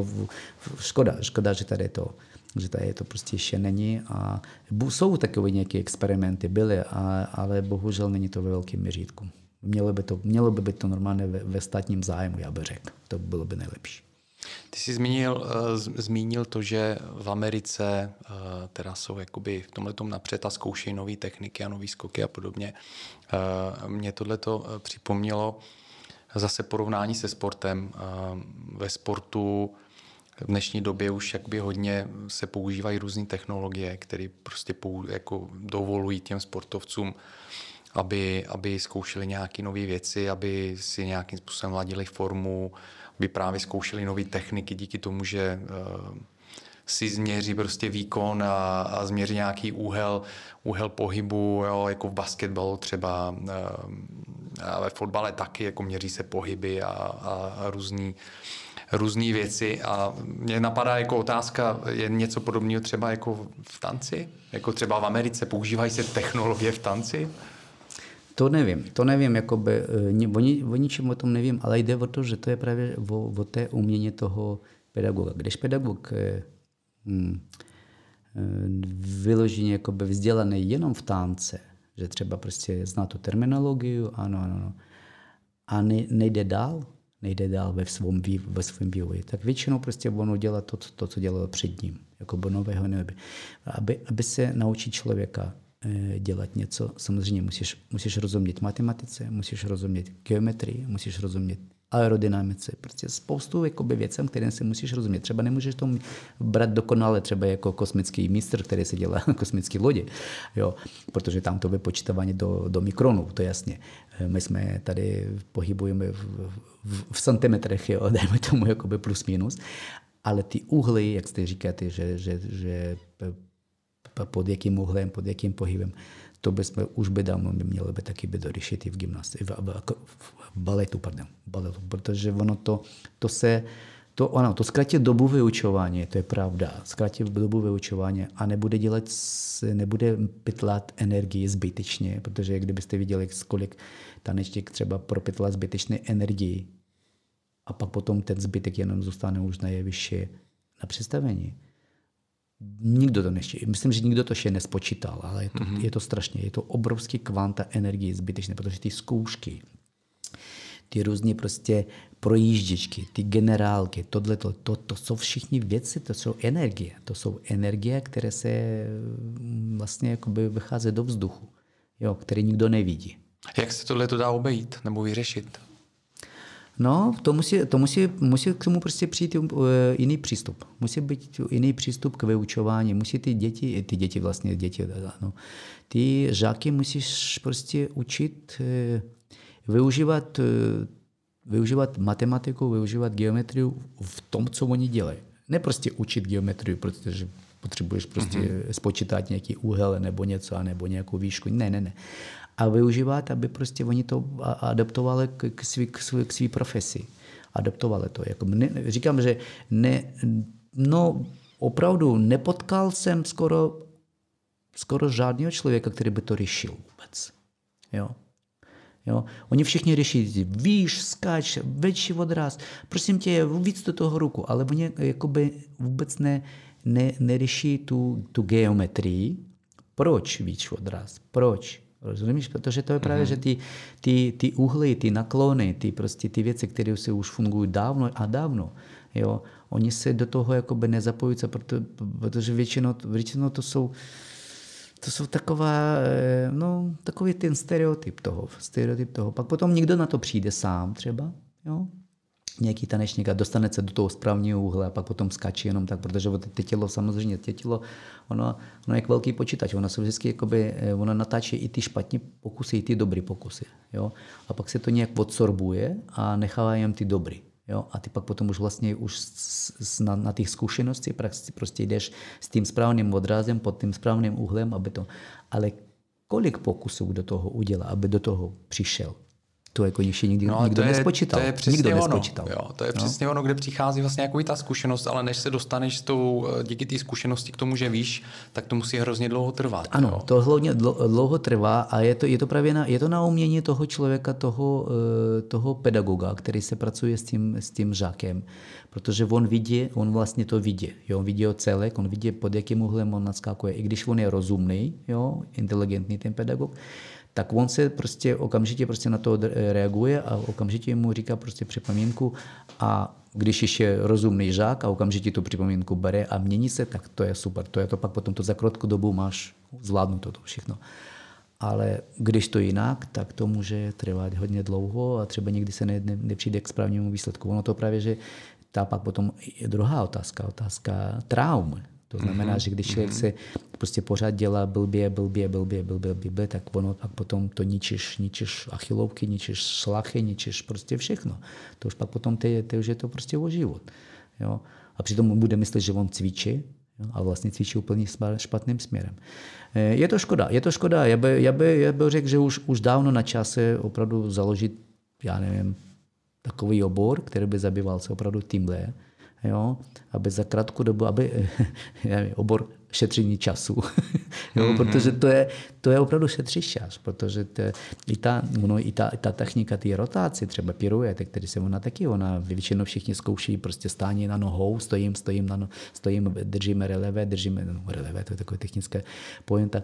škoda, škoda, že tady to že tady to prostě ještě není. A jsou takové nějaké experimenty, byly, a, ale bohužel není to ve velkém měřítku. Mělo by, to, mělo by být to normálně ve, ve státním zájmu, já bych řekl. To by bylo by nejlepší. Ty jsi zmínil, uh, zmínil to, že v Americe uh, teda jsou jakoby v tomhle napřed a zkoušejí nové techniky a nové skoky a podobně. Uh, mě tohle připomnělo zase porovnání se sportem. Ve sportu v dnešní době už jakoby hodně se používají různé technologie, které prostě jako dovolují těm sportovcům, aby, aby zkoušeli nějaké nové věci, aby si nějakým způsobem ladili formu, aby právě zkoušeli nové techniky díky tomu, že uh, si změří prostě výkon a, a změří nějaký úhel, úhel pohybu, jo, jako v basketbalu třeba, uh, a ve fotbale taky, jako měří se pohyby a, a, a různý různé věci a mě napadá jako otázka, je něco podobného třeba jako v tanci? Jako třeba v Americe používají se technologie v tanci? To nevím, to nevím, jakoby, eh, o, ni, o ničem o tom nevím, ale jde o to, že to je právě o, o té umění toho pedagoga. Když pedagog hm, eh, vyloženě jakoby vzdělaný jenom v tánce, že třeba prostě zná tu terminologii, ano, ano, ano, a ne, nejde dál, nejde dál ve svém, ve svém vývoji, tak většinou prostě ono dělá to, to, co dělalo před ním, jako by nového nebe. Aby, aby se naučit člověka dělat něco, samozřejmě musíš, musíš rozumět matematice, musíš rozumět geometrii, musíš rozumět aerodynamice, prostě spoustu jakoby, věcem, kterým se musíš rozumět. Třeba nemůžeš to brát dokonale, třeba jako kosmický mistr, který se dělá kosmické lodi, jo, protože tam to vypočítávání do, do mikronů, to jasně. My jsme tady pohybujeme v, v, v centimetrech, jo, dejme tomu jakoby plus minus, ale ty úhly, jak jste říkáte, že, že, že pod jakým úhlem, pod jakým pohybem, to bychom už by dávno měli by taky by dořešit i v gymnastice, v, v, v, baletu, pardon, baletu, protože ono to, to se, to, ono, to zkrátí dobu vyučování, to je pravda, zkrátí dobu vyučování a nebude dělat, nebude pytlat energii zbytečně, protože kdybyste viděli, kolik tanečník třeba propytla zbytečné energii a pak potom ten zbytek jenom zůstane už na jevišti na představení Nikdo to ještě, myslím, že nikdo to ještě nespočítal, ale je to, mm-hmm. je to strašně, je to obrovský kvanta energie zbytečné, protože ty zkoušky, ty různé prostě projížděčky, ty generálky, tohle, to, to, to jsou všichni věci, to jsou energie. To jsou energie, které se mm, vlastně jakoby vychází do vzduchu, jo, které nikdo nevidí. Jak se tohle to dá obejít nebo vyřešit? No, to musí, to musí, musí k tomu prostě přijít uh, jiný přístup. Musí být jiný přístup k vyučování. Musí ty děti, ty děti vlastně, děti, no, ty žáky musíš prostě učit uh, využívat, uh, využívat matematiku, využívat geometrii v tom, co oni dělají. Ne prostě učit geometrii, protože potřebuješ prostě mm-hmm. spočítat nějaký úhel nebo něco, nebo nějakou výšku. Ne, ne, ne a využívat, aby prostě oni to adaptovali k, svý, k, svý, k svý profesi. Adaptovali to. Jako ne, říkám, že ne, no opravdu nepotkal jsem skoro, skoro žádného člověka, který by to řešil vůbec. Jo. Jo? Oni všichni řeší výš, skáč, větší odraz. Prosím tě, víc do toho ruku. Ale oni jakoby vůbec ne, ne, neřeší tu, tu geometrii. Proč víc odraz? Proč? Rozumíš? Protože to je právě, mm-hmm. že ty, ty, ty uhly, ty naklony, ty, prostě ty věci, které se už fungují dávno a dávno, jo, oni se do toho jakoby nezapojují, proto, protože většinou, většinou to jsou to jsou taková, eh, no, takový ten stereotyp toho, stereotyp toho. Pak potom někdo na to přijde sám třeba, jo, nějaký tanečník a dostane se do toho správného úhle a pak potom skáče jenom tak, protože ty tělo samozřejmě, ty tělo, ono, ono je jak velký počítač, ono se vždycky jakoby, eh, ono natáčí i ty špatné pokusy, i ty dobré pokusy. Jo? A pak se to nějak odsorbuje a nechává jen ty dobrý. Jo? A ty pak potom už vlastně už na, na těch zkušenosti prostě jdeš s tím správným odrazem, pod tím správným úhlem, aby to... Ale kolik pokusů do toho udělá, aby do toho přišel? To jako ještě nikdy no, nikdo to je, nespočítal. To je přesně nikdo ono. nespočítal. Jo, to je no. přesně ono, kde přichází vlastně jako ta zkušenost, ale než se dostaneš s tou, eh, díky té zkušenosti k tomu, že víš, tak to musí hrozně dlouho trvat. Ano, jo. to hlavně dlouho trvá a je to, je to právě na, je to na umění toho člověka, toho, eh, toho pedagoga, který se pracuje s tím, s tím žákem. Protože on vidí, on vlastně to vidí. Jo? On vidí celek, on vidí, pod jakým úhlem on naskakuje. I když on je rozumný, jo? inteligentní ten pedagog, tak on se prostě okamžitě prostě na to reaguje a okamžitě mu říká prostě připomínku a když ještě rozumný žák a okamžitě tu připomínku bere a mění se, tak to je super. To je to pak potom to za krátkou dobu máš zvládnuto to všechno. ale když to jinak, tak to může trvat hodně dlouho a třeba někdy se ne, ne, nepřijde k správnému výsledku. Ono to právě, že ta pak potom je druhá otázka, otázka traum. To znamená, mm-hmm. že když člověk mm-hmm. se prostě pořád dělá blbě, blbě, blbě, blbě, blbě, tak ono pak potom to ničíš, ničíš achilovky, ničíš šlachy, ničíš prostě všechno. To už pak potom ty, ty už je to prostě o život. Jo? A přitom bude myslet, že on cvičí, jo? a vlastně cvičí úplně špatným směrem. Eh, je to škoda, je to škoda. Já bych já by, já by řekl, že už, už dávno na čase opravdu založit, já nevím, takový obor, který by zabýval se opravdu tímhle, jo, aby za krátkou dobu, aby nevím, obor šetření času, jo, mm-hmm. protože to je, to je opravdu šetří čas, protože to, i, ta, no, i, ta, i ta technika té rotace, třeba piruete, který se ona taky, ona většinou všichni zkouší prostě stání na nohou, stojím, stojím, na no, stojím, držíme releve, držíme, no, releve, to je takové technické pojenta,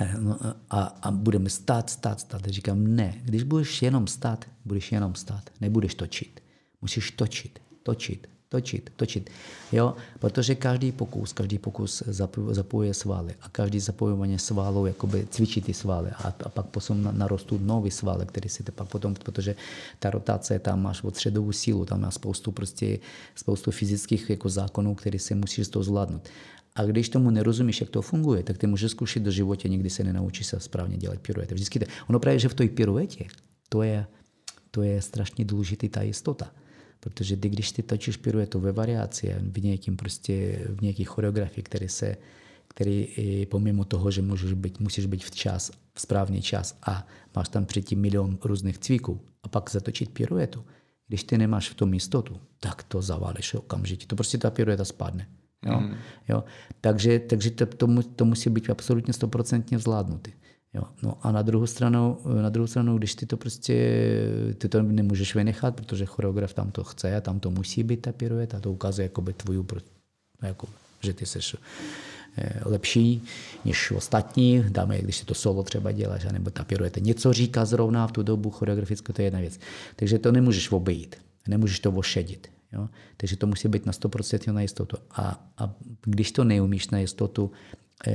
eh, No, a, a budeme stát, stát, stát. A říkám, ne, když budeš jenom stát, budeš jenom stát, nebudeš točit. Musíš točit, točit, točit, točit. Jo? Protože každý pokus, každý pokus zapojuje svaly a každý zapojování svalů jakoby cvičí ty svaly a, a pak potom narostou nový svaly, který si pak potom, protože ta rotace, tam máš středovou sílu, tam máš spoustu prostě, spoustu fyzických jako zákonů, které si musíš toho zvládnout. A když tomu nerozumíš, jak to funguje, tak ty můžeš zkusit do života, nikdy se nenaučíš se správně dělat piruety. Vždycky to, ono právě, že v té piruetě, to je, to je strašně důležitý ta jistota. Protože ty, když ty točíš piruetu ve variaci, v nějakým prostě, v nějaký choreografii, který se, který pomimo toho, že můžeš být, musíš být včas, v správný čas a máš tam předtím milion různých cviků a pak zatočit piruetu, když ty nemáš v tom jistotu, tak to zaválíš okamžitě. To prostě ta pirueta spadne. Jo? Mm. Jo? Takže, takže to, to, to musí být absolutně stoprocentně zvládnutý. Jo. No a na druhou, stranu, na druhou stranu, když ty to prostě, ty to nemůžeš vynechat, protože choreograf tam to chce a tam to musí být ta pirueta, to ukazuje jakoby tvůj, jako, že ty jsi eh, lepší než ostatní, dáme, když si to solo třeba děláš, nebo ta pirueta něco říká zrovna v tu dobu choreografickou, to je jedna věc. Takže to nemůžeš obejít, nemůžeš to ošedit. Jo? Takže to musí být na 100% na jistotu. A, a když to neumíš na jistotu,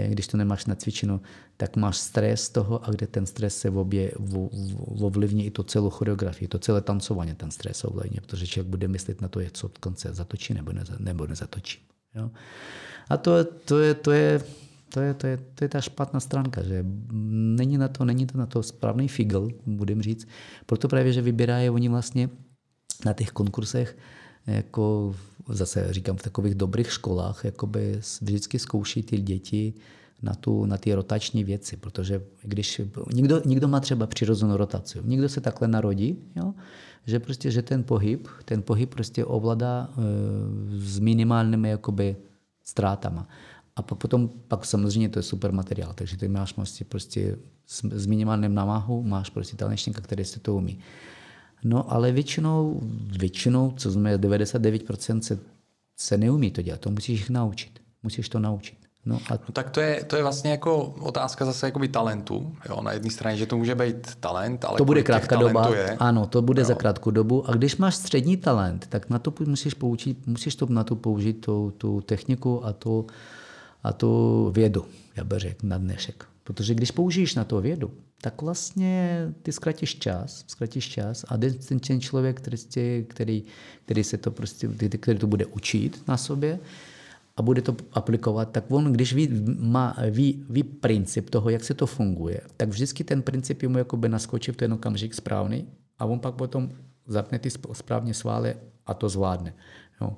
když to nemáš nacvičeno, tak máš stres z toho a kde ten stres se obě, ovlivní i to celou choreografii, to celé tancování, ten stres ovlivní, protože člověk bude myslet na to, co od konce zatočí nebo, neza, nebo nezatočí. Jo? A to, to, je, to, je, to, je, to, je, to je ta špatná stránka, že není na to, není to na to správný figl, budem říct. Proto právě, že vybírají oni vlastně na těch konkursech jako zase říkám v takových dobrých školách, jakoby vždycky zkouší ty děti na, tu, na ty rotační věci, protože když někdo, někdo má třeba přirozenou rotaci, někdo se takhle narodí, jo, že prostě, že ten pohyb, ten pohyb prostě ovládá e, s minimálními jakoby ztrátama. A potom pak samozřejmě to je super materiál, takže ty máš prostě, prostě s, s minimálním namáhu máš prostě tanečníka, který se to umí. No ale většinou, většinou, co jsme 99% se, se neumí to dělat. To musíš jich naučit. Musíš to naučit. No, a... no tak to je, to je vlastně jako otázka zase jakoby talentu. Jo? Na jedné straně, že to může být talent, ale to bude krátká doba. Je. Ano, to bude jo. za krátkou dobu. A když máš střední talent, tak na to musíš, poučit, musíš to, na to použít tu, tu techniku a tu, a tu vědu, já bych řekl, na dnešek. Protože když použiješ na to vědu, tak vlastně ty zkratíš čas, zkratíš čas a ten, ten člověk, který, který, který se to prostě, který to bude učit na sobě a bude to aplikovat, tak on, když ví, má, ví, ví princip toho, jak se to funguje, tak vždycky ten princip mu jakoby naskočí v ten okamžik správný a on pak potom zapne ty správně svály a to zvládne. Jo.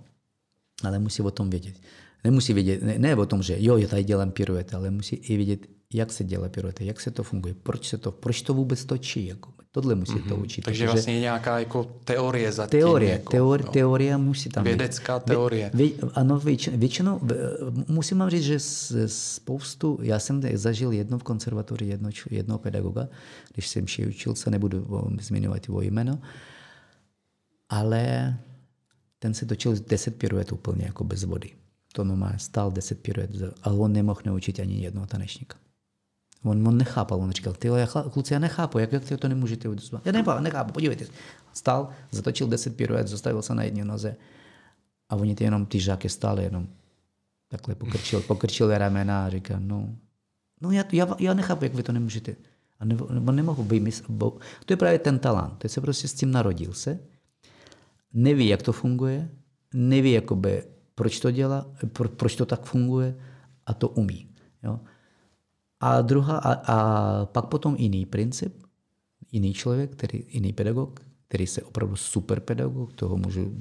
Ale musí o tom vědět. Nemusí vědět, ne, ne o tom, že jo, já tady dělám piruet, ale musí i vědět, jak se dělá piruety, jak se to funguje, proč se to, proč to vůbec točí. Jako. Tohle musí mm-hmm. to mhm. učit. Takže vlastně nějaká jako teorie za Teorie, jako, teori, teorie musí tam Vědecká být. teorie. Vě, ano, většinou, většinou, musím vám říct, že spoustu, já jsem zažil jedno v konzervatoři, jedno, jednoho pedagoga, když jsem si učil se, nebudu zmiňovat jeho jméno, ale ten se točil 10 piruet úplně jako bez vody. To normálně stál 10 piruet, ale on nemohl naučit ani jednoho tanečníka. On, on nechápal, on říkal, ty já, kluci, já nechápu, jak, jak to nemůžete udělat? Já nechápu, nechápu, podívejte. Stal, zatočil 10 piruet, zastavil se na jedné noze a oni ty jenom ty žáky stále jenom takhle pokrčil, pokrčil ramena a říká, no, no já, já, já nechápu, jak vy to nemůžete. A nebo, nebo nemohu vymyslet. Bo, to je právě ten talent. To se prostě s tím narodil se. Neví, jak to funguje. Neví, jakoby, proč to dělá, pro, proč to tak funguje a to umí. Jo? A, druhá, a, a pak potom jiný princip, jiný člověk, který, jiný pedagog, který se opravdu super pedagog, toho můžu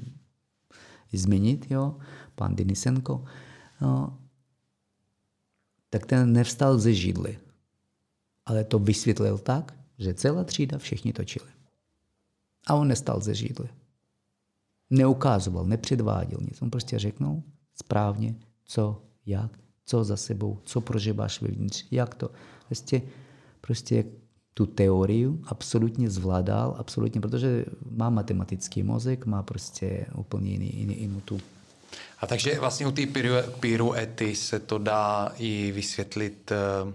změnit, jo, pan Denisenko, no, tak ten nevstal ze židly. Ale to vysvětlil tak, že celá třída všichni točili. A on nestal ze židly. Neukázoval, nepředváděl nic. On prostě řeknul správně, co, jak, co za sebou, co prožíváš vevnitř, jak to. Prostě, prostě tu teorii absolutně zvládal, absolutně, protože má matematický mozek, má prostě úplně jiný, jiný, jinou tu a takže vlastně u té piruety se to dá i vysvětlit eh,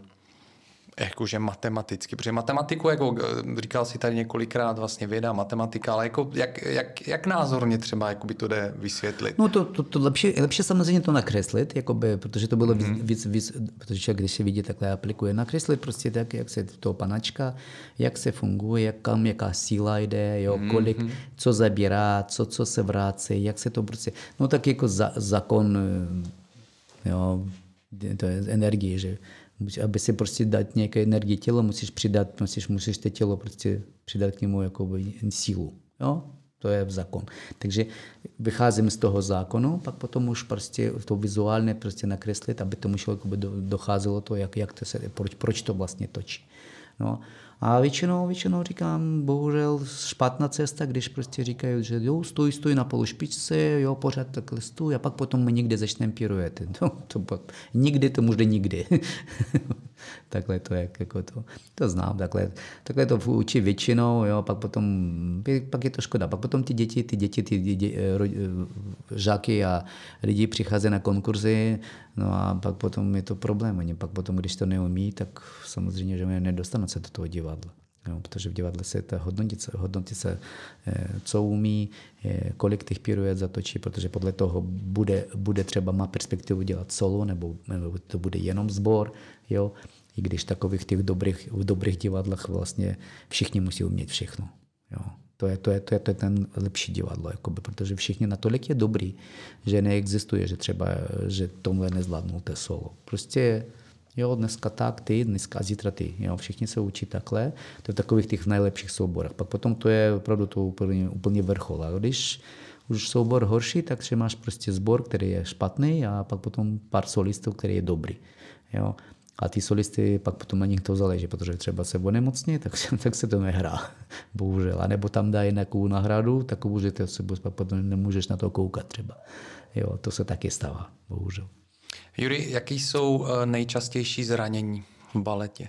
jakože matematicky, protože matematiku, jako eh, říkal si tady několikrát, vlastně věda, matematika, ale jako jak, jak, jak názorně třeba by to jde vysvětlit? No to, to, to lepší, lepší samozřejmě to nakreslit, jakoby, protože to bylo mm-hmm. víc, víc, protože člověk, když se vidí, takhle aplikuje, nakreslit prostě tak, jak se to panačka, jak se funguje, jak, kam, jaká síla jde, jo, mm-hmm. kolik, co zabírá, co, co se vrací, jak se to prostě, no tak jako za, zákon, eh, jo, to je energie, že aby si prostě dát nějaké energii tělo, musíš přidat, musíš, musíš to tělo prostě přidat k němu jakoby sílu. Jo? To je zákon. Takže vycházím z toho zákonu, pak potom už prostě to vizuálně prostě nakreslit, aby tomu člověku docházelo to, jak, jak to se, proč, proč to vlastně točí. No. A většinou, většinou říkám, bohužel špatná cesta, když prostě říkají, že jo, stoj, stoj na pološpičce, jo, pořád takhle stůj a pak potom my někde začneme piruet. No, to nikdy to může nikdy. Takhle to je, jako to, to znám, takhle, takhle to učí většinou, jo, pak potom, pak je to škoda, pak potom ty děti, ty děti, ty děti, žáky a lidi přicházejí na konkurzy, no a pak potom je to problém, oni pak potom, když to neumí, tak samozřejmě, že nedostanou se do toho divadla. Jo, protože v divadle se to hodnotí, hodnotí se, eh, co umí, eh, kolik těch piruet zatočí, protože podle toho bude, bude třeba má perspektivu dělat solo, nebo, nebo to bude jenom sbor, jo. I když takových těch dobrých, v dobrých divadlech vlastně všichni musí umět všechno. Jo. To je, to, je, to, je, to je ten lepší divadlo, jakoby, protože všichni natolik je dobrý, že neexistuje, že třeba, že tomhle nezvládnou to solo. Prostě Jo, dneska tak, ty, dneska zítra ty. Jo, všichni se učí takhle. To je v takových těch nejlepších souborech. Pak potom to je opravdu to úplně, úplně vrchol. A když už soubor horší, tak že máš prostě sbor, který je špatný a pak potom pár solistů, který je dobrý. Jo. A ty solisty pak potom na nich to záleží, protože třeba se onemocní, tak, tak se to nehrá, bohužel. A nebo tam dají nějakou nahradu, takovou, že ty se pak potom nemůžeš na to koukat třeba. Jo, to se taky stává, bohužel. Juri, jaký jsou eh, nejčastější zranění v baletě?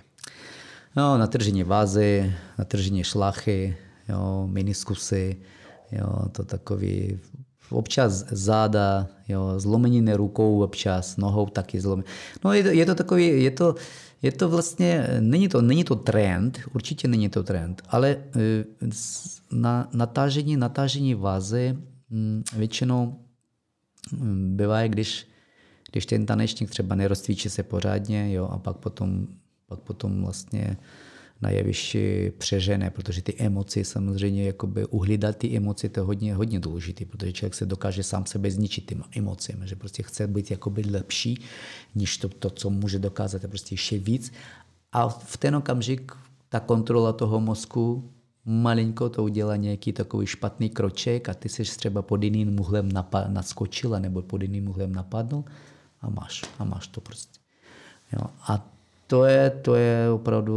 No, natržení vázy, natržení šlachy, jo, meniskusy, jo, to takový občas záda, jo, zlomeniny rukou občas, nohou taky zlomeniny. No je to, je to takový, je to, je to vlastně, není to, není to trend, určitě není to trend, ale eh, na natážení, natážení vázy hm, většinou hm, bývá, když když ten tanečník třeba nerozcvičí se pořádně, jo, a pak potom, pak potom vlastně na jevišti přežene, protože ty emoce samozřejmě, jakoby uhlídat ty emoce, to je hodně, hodně důležité, protože člověk se dokáže sám sebe zničit tím emocemi, že prostě chce být jakoby lepší, než to, to co může dokázat, je prostě ještě víc. A v ten okamžik ta kontrola toho mozku malinko to udělá nějaký takový špatný kroček a ty jsi třeba pod jiným úhlem naskočila nebo pod jiným úhlem napadl a máš, a máš to prostě. Jo. A to je, to je opravdu,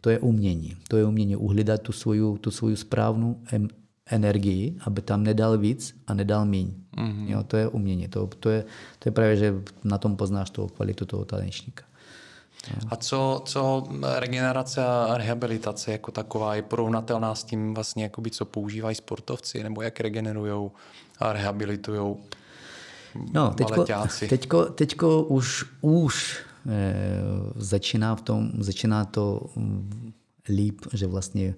to je umění. To je umění uhlídat tu svoju, tu svoju správnou em, energii, aby tam nedal víc a nedal míň. Mm-hmm. Jo, to je umění. To, to, je, to je právě, že na tom poznáš toho kvalitu toho tanečníka. A co, co regenerace a rehabilitace jako taková je porovnatelná s tím vlastně, jakoby, co používají sportovci, nebo jak regenerují a rehabilitují No, teďko, teďko, teďko už, už začíná, v tom, začíná to mm, líp, že vlastně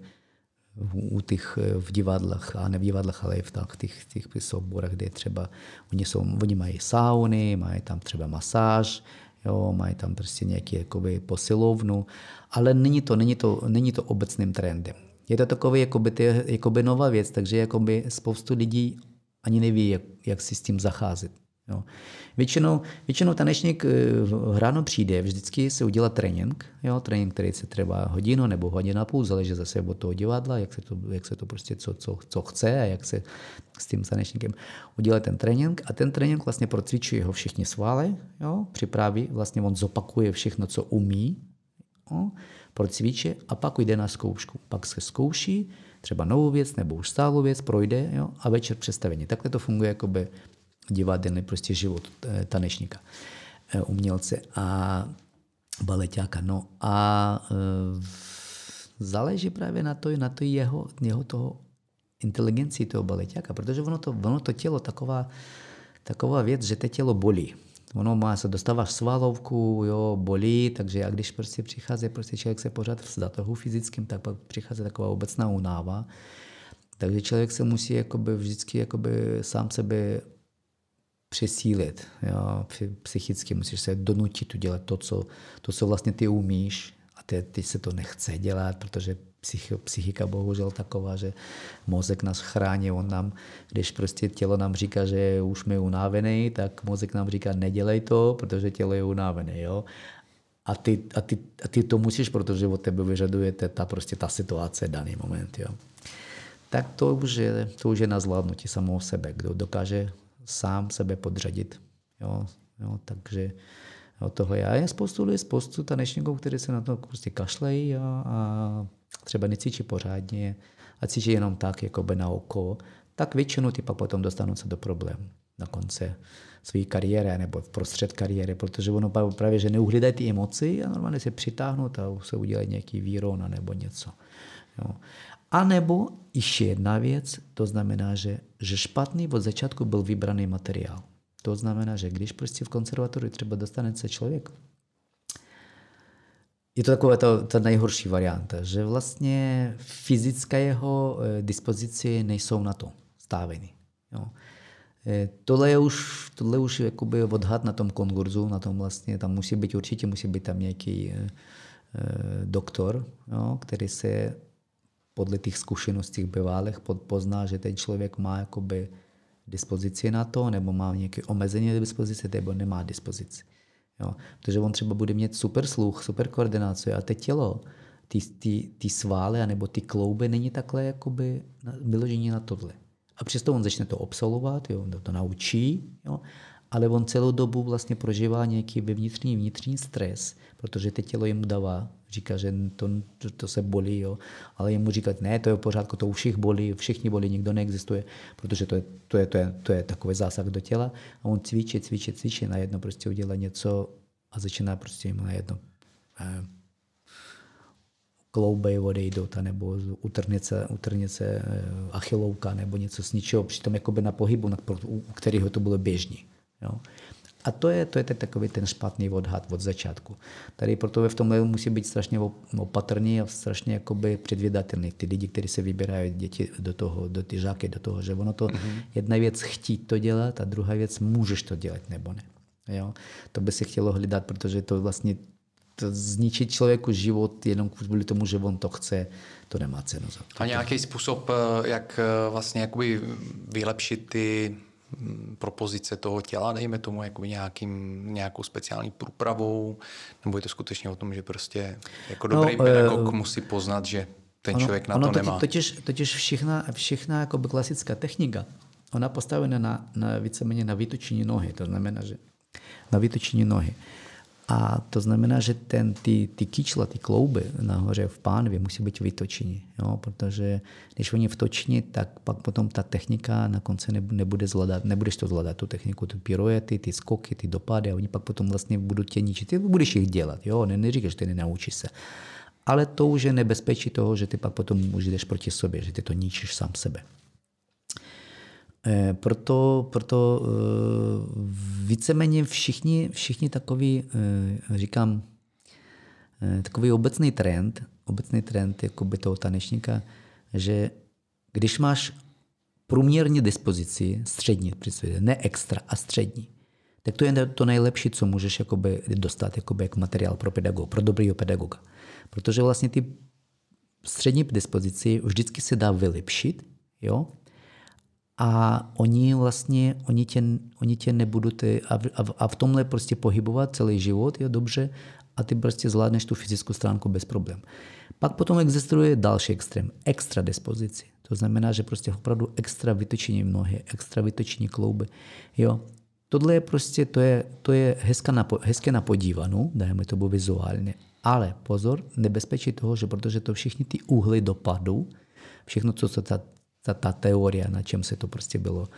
u těch eh, v divadlech, a ne v divadlech, ale i v tak, těch, těch souborech, kde třeba oni, jsou, oni mají sauny, mají tam třeba masáž, jo, mají tam prostě nějaký jakoby posilovnu, ale není to, není to, není to obecným trendem. Je to takový jakoby, ty, jakoby nová věc, takže jakoby spoustu lidí ani neví, jak, jak si s tím zacházet. Jo. Většinou, většinou tanečník eh, ráno přijde, vždycky se udělá trénink, jo, trénink, který se trvá hodinu nebo hodinu a půl, záleží zase od toho divadla, jak se to, jak se to prostě, co, co, co chce a jak se s tím tanečníkem udělá ten trénink a ten trénink vlastně procvičuje ho všichni svaly, jo, připraví, vlastně on zopakuje všechno, co umí, jo, procvičí a pak jde na zkoušku. Pak se zkouší, třeba novou věc nebo už stálou věc, projde jo, a večer představení. Takhle to funguje jakoby divadelný prostě život eh, tanečníka, eh, umělce a baletáka. No a e, záleží právě na to, na to jeho, jeho toho inteligenci toho baletáka, protože ono to, ono to tělo taková, taková věc, že to tělo bolí. Ono má, se dostáváš svalovku, jo, bolí, takže a když prostě přichází, prostě člověk se pořád v zatohu fyzickým, tak pak přichází taková obecná unáva. Takže člověk se musí jakoby vždycky jakoby sám sebe přesílit. Jo? Psychicky musíš se donutit udělat to, co, to, co vlastně ty umíš a ty, ty se to nechce dělat, protože psych, psychika bohužel taková, že mozek nás chrání, on nám, když prostě tělo nám říká, že už jsme unavený, tak mozek nám říká, nedělej to, protože tělo je unavené. Jo? A ty, a, ty, a ty to musíš, protože od tebe vyžaduje ta, prostě ta situace, daný moment. Jo? Tak to už je, to už je na zvládnutí samou sebe. Kdo dokáže sám sebe podřadit. Jo, jo, takže jo, toho já je spoustu lidí, spoustu tanečníků, kteří se na to prostě kašlejí a, a třeba necvičí pořádně a cvičí jenom tak, jako by na oko, tak většinou ty pak potom dostanou se do problémů na konci své kariéry nebo v prostřed kariéry, protože ono právě, že neuhlídají ty emoci a normálně se přitáhnou a se udělají nějaký výron nebo něco. Jo. A nebo ještě jedna věc, to znamená, že, že špatný od začátku byl vybraný materiál. To znamená, že když prostě v konzervatorii třeba dostane se člověk, je to taková ta, ta nejhorší varianta, že vlastně fyzická jeho eh, dispozice nejsou na to stáveny. Jo. Eh, tohle je už, tohle už jakoby odhad na tom konkurzu, na tom vlastně, tam musí být určitě, musí být tam nějaký eh, doktor, jo, který se podle těch zkušeností bývalých pozná, že ten člověk má jakoby dispozici na to, nebo má nějaké omezení dispozice, nebo nemá dispozici. Jo. Protože on třeba bude mít super sluch, super koordinaci a teď tělo, ty, ty, ty svály nebo ty klouby není takhle jakoby vyložení na tohle. A přesto on začne to absolvovat, jo, on to naučí, jo, ale on celou dobu vlastně prožívá nějaký vnitřní, vnitřní stres, protože to tělo jemu dává, říká, že to, to, to se bolí, jo, ale jemu říkat, ne, to je v pořádku, to u všech bolí, všichni bolí, nikdo neexistuje, protože to je, to je, to je, to je takový zásah do těla a on cvičí, cvičí, cvičí, najednou prostě udělá něco a začíná prostě jemu najednou eh, kloubej odejdou, ta, nebo utrhne se eh, achilovka nebo něco z ničeho, přitom jakoby na pohybu, u kterého to bylo běžný. Jo. A to je, to je takový ten špatný odhad od začátku. Tady proto v tomhle musí být strašně opatrný a strašně jakoby předvědatelný. Ty lidi, kteří se vybírají děti do toho, do ty žáky, do toho, že ono to mm-hmm. jedna věc chtít to dělat a druhá věc můžeš to dělat nebo ne. Jo? To by se chtělo hledat, protože to vlastně to zničit člověku život jenom kvůli tomu, že on to chce, to nemá cenu. Za to. A nějaký způsob, eh, jak eh, vlastně jakoby vylepšit ty propozice toho těla, dejme tomu jako nějakým, nějakou speciální průpravou, nebo je to skutečně o tom, že prostě jako dobrý no, pedagog uh, musí poznat, že ten ono, člověk na ono to totiž, nemá. Totiž, totiž všechna, všechna jako by klasická technika, ona postavená na, na víceméně na vytočení nohy, to znamená, že na vytočení nohy. A to znamená, že ten, ty, ty kyčla, ty klouby nahoře v pánvě musí být vytočení, jo? protože když oni vtoční, tak pak potom ta technika na konci nebude zvládat, nebudeš to zvládat, tu techniku, ty piruety, ty skoky, ty dopady a oni pak potom vlastně budou tě ničit. Ty budeš jich dělat, jo? Ne, neříkáš, že ty nenaučíš se. Ale to už je nebezpečí toho, že ty pak potom už jdeš proti sobě, že ty to ničíš sám sebe. Eh, proto, proto eh, víceméně všichni, všichni takový, eh, říkám, takový obecný trend, obecný trend jakoby toho tanečníka, že když máš průměrně dispozici, střední, ne extra, a střední, tak to je to nejlepší, co můžeš jakoby dostat jakoby jako materiál pro pedagoga, pro dobrýho pedagoga. Protože vlastně ty střední dispozici vždycky se dá vylepšit, jo? A oni vlastně, oni tě, oni tě nebudou ty, a, v, a v tomhle prostě pohybovat celý život, je dobře, a ty prostě zvládneš tu fyzickou stránku bez problém. Pak potom existuje další extrém, extra dispozici. To znamená, že prostě opravdu extra vytočení nohy, extra vytočení klouby. Jo. Tohle je prostě, to je, to je hezka na, hezké na podívanou, dajme to vizuálně. Ale pozor, nebezpečí toho, že protože to všichni ty úhly dopadu, všechno, co se ta, ta, teorie, na čem se to prostě bylo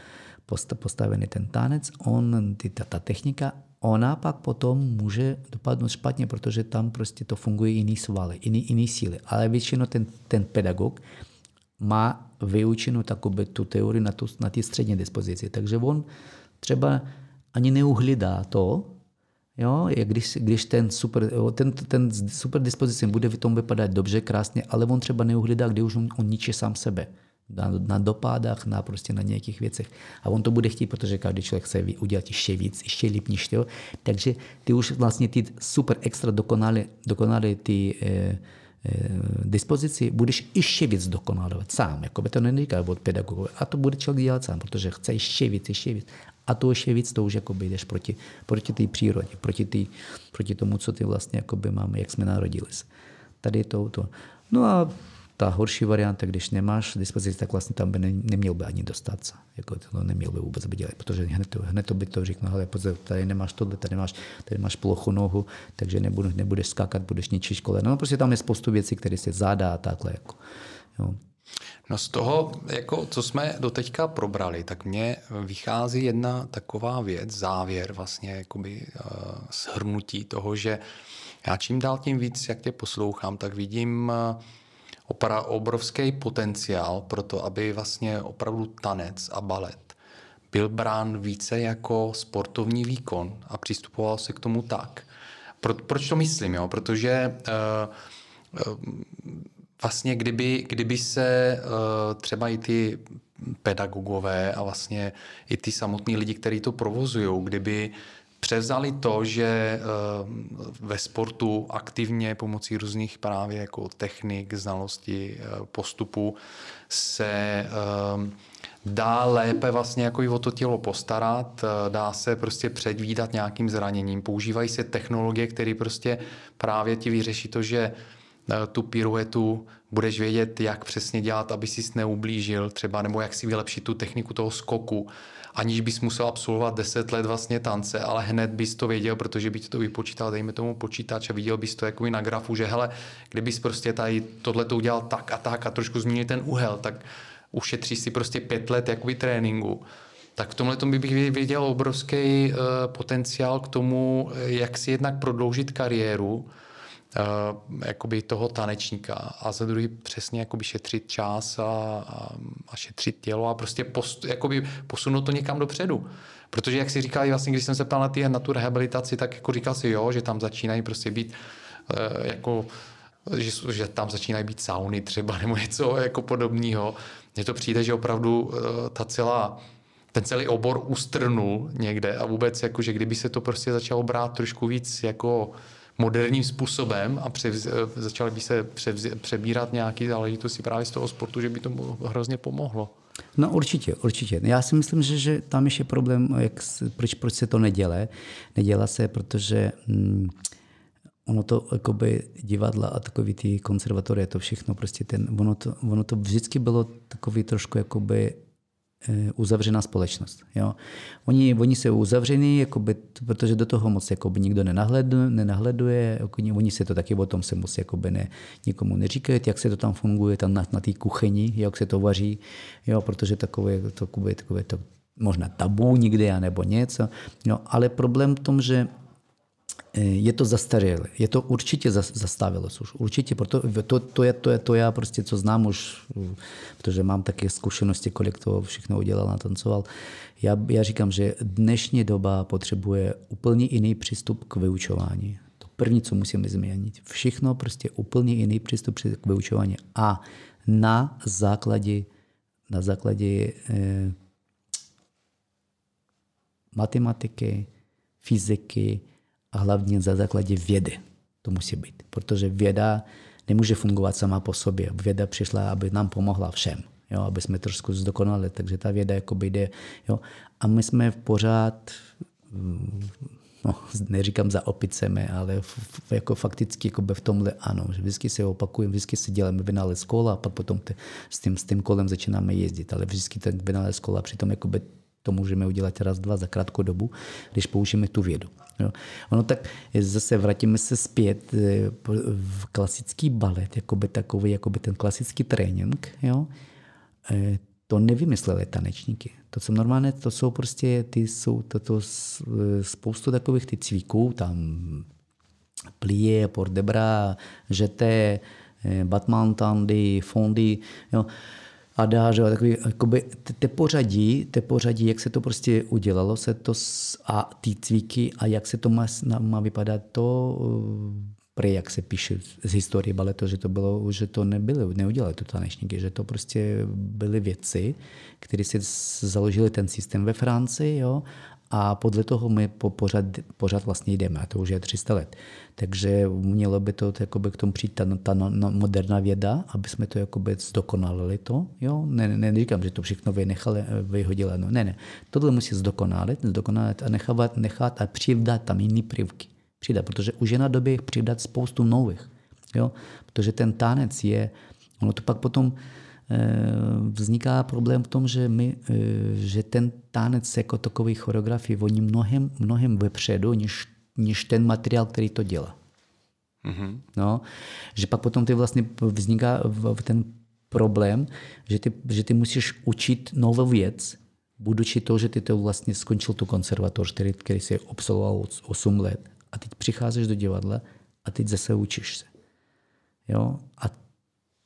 postavený ten tanec, on, ty, ta, ta technika, ona pak potom může dopadnout špatně, protože tam prostě to funguje jiný svaly, jiný, jiný síly. Ale většinou ten, ten pedagog má vyučenou takovou tu teorii na, tu, na ty střední dispozici. Takže on třeba ani neuhlídá to, Jo, když, když ten super, ten, ten super dispozici bude v tom vypadat dobře, krásně, ale on třeba neuhlídá, kdy už on, on ničí sám sebe. Na, na dopádách, na prostě na nějakých věcech. A on to bude chtít, protože každý člověk chce udělat ještě víc, ještě líp než to. Takže ty už vlastně ty super extra dokonale, dokonale ty eh, eh, dispozici budeš ještě víc dokonalovat sám. Jako by to neříká od pedagogu. A to bude člověk dělat sám, protože chce ještě víc, ještě víc. A to ještě víc, to už jakoby jdeš proti, proti té přírodě, proti, tý, proti tomu, co ty vlastně jakoby máme, jak jsme narodili. Tady to, to. No a ta horší varianta, když nemáš dispozici, tak vlastně tam by ne, neměl by ani dostat se. Jako to neměl by vůbec by dělat, protože hned to, hned to by to řekl, ale pozor, tady nemáš tohle, tady máš, tady máš plochu nohu, takže nebudu, nebudeš skákat, budeš ničit koleno. No prostě tam je spoustu věcí, které se zadá a takhle. Jako, jo. No z toho, jako, co jsme doteďka probrali, tak mně vychází jedna taková věc, závěr vlastně jakoby uh, shrnutí toho, že já čím dál tím víc, jak tě poslouchám, tak vidím uh, opra- obrovský potenciál pro to, aby vlastně opravdu tanec a balet byl brán více jako sportovní výkon a přistupoval se k tomu tak. Pro, proč to myslím? Jo? Protože uh, uh, vlastně kdyby, kdyby se uh, třeba i ty pedagogové a vlastně i ty samotní lidi, kteří to provozují, kdyby převzali to, že uh, ve sportu aktivně pomocí různých právě jako technik, znalosti, uh, postupu se uh, dá lépe vlastně jako i o to tělo postarat, dá se prostě předvídat nějakým zraněním. Používají se technologie, které prostě právě ti vyřeší to, že Eh, tu piruetu, budeš vědět, jak přesně dělat, aby si neublížil třeba, nebo jak si vylepšit tu techniku toho skoku, aniž bys musel absolvovat 10 let vlastně tance, ale hned bys to věděl, protože by to vypočítal, dejme tomu počítač a viděl bys to jako na grafu, že hele, kdybys prostě tady tohle to udělal tak a tak a trošku změnil ten úhel, tak ušetříš si prostě pět let jakoby tréninku. Tak v tomhle bych viděl obrovský uh, potenciál k tomu, jak si jednak prodloužit kariéru, uh, jakoby toho tanečníka a za druhý přesně jakoby šetřit čas a, a, a šetřit tělo a prostě post, jakoby posunout to někam dopředu. Protože jak si říkal, vlastně, když jsem se ptal na, ty, na tu rehabilitaci, tak jako říkal si jo, že tam začínají prostě být uh, jako že, že tam začínají být sauny třeba nebo něco jako podobného. Mně to přijde, že opravdu uh, ta celá ten celý obor ustrnul někde a vůbec jako, že kdyby se to prostě začalo brát trošku víc jako moderním způsobem a převz, začaly by se převz, přebírat nějaké záležitosti právě z toho sportu, že by to hrozně pomohlo. No určitě, určitě. Já si myslím, že, že tam ještě problém, jak, proč, proč se to nedělá. Nedělá se, protože hm, ono to jakoby divadla a takový ty konzervatorie, to všechno prostě ten, ono to, ono to vždycky bylo takový trošku jakoby Eh, uzavřená společnost. Jo. Oni, oni jsou uzavření, jakoby, protože do toho moc jakoby, nikdo nenahleduje, nenahleduje jako, oni se to taky o tom se moc jakoby, ne, nikomu neříkají, jak se to tam funguje tam na, na té kuchyni, jak se to vaří, jo, protože takové, takové, takové to možná tabu někde, nebo něco. Jo, ale problém v tom, že Eh, je to zastarělé. Je to určitě zastavilo už. Určitě, proto, to, to, je, to, je, to já prostě, co znám už, protože mám také zkušenosti, kolik to všechno udělal, natancoval. Já, já říkám, že dnešní doba potřebuje úplně jiný přístup k vyučování. To první, co musíme změnit. Všechno prostě úplně jiný přístup k vyučování. A na základě, na základě eh, matematiky, fyziky hlavně za základě vědy. To musí být, protože věda nemůže fungovat sama po sobě. Věda přišla, aby nám pomohla všem, jo, aby jsme trošku zdokonali, takže ta věda jakoby jde. Jo. A my jsme pořád no, neříkám za opicemi, ale v, jako fakticky jako v tomhle ano, že vždycky se opakujeme, vždycky si děláme vynález kola a pak potom te, s, tím, s tím kolem začínáme jezdit, ale vždycky ten vynález kola přitom jakoby to můžeme udělat raz, dva za krátkou dobu, když použijeme tu vědu. Jo. Ono tak zase vrátíme se zpět eh, v klasický balet, jakoby takový, jakoby ten klasický trénink, jo. Eh, to nevymysleli tanečníky. To, co normálně, to jsou prostě, ty jsou to, to spoustu takových ty cviků, tam plie, port de bras, eh, batman tandy, fondy, jo a dá, že takový, jakoby, te pořadí, te pořadí, jak se to prostě udělalo, se to a ty cviky a jak se to má, má vypadat, to prý, jak se píše z historie baletu, že to bylo, že to nebylo, neudělali to tanečníky, že to prostě byly věci, které si založili ten systém ve Francii, jo, a podle toho my po pořád, pořád vlastně jdeme, a to už je 300 let. Takže mělo by to jakoby k tomu přijít ta, ta no, no, moderná věda, aby jsme to jakoby zdokonalili to. Jo? Ne, ne, neříkám, že to všechno vynechali, vyhodili. No, ne, ne. Tohle musí zdokonalit, zdokonalit a nechat, nechat a přidat tam jiný prvky přidat, protože už je na době přidat spoustu nových. Jo? Protože ten tanec je, ono to pak potom vzniká problém v tom, že, my, e, že ten tanec jako takový choreografie voní mnohem, mnohem vepředu, než, než ten materiál, který to dělá. Mm-hmm. No, že pak potom ty vlastně vzniká ten problém, že ty, že ty musíš učit novou věc, budući to, že ty to vlastně skončil tu konzervatoř, který, který si absolvoval 8 let a teď přicházíš do divadla a teď zase učíš se. Jo? A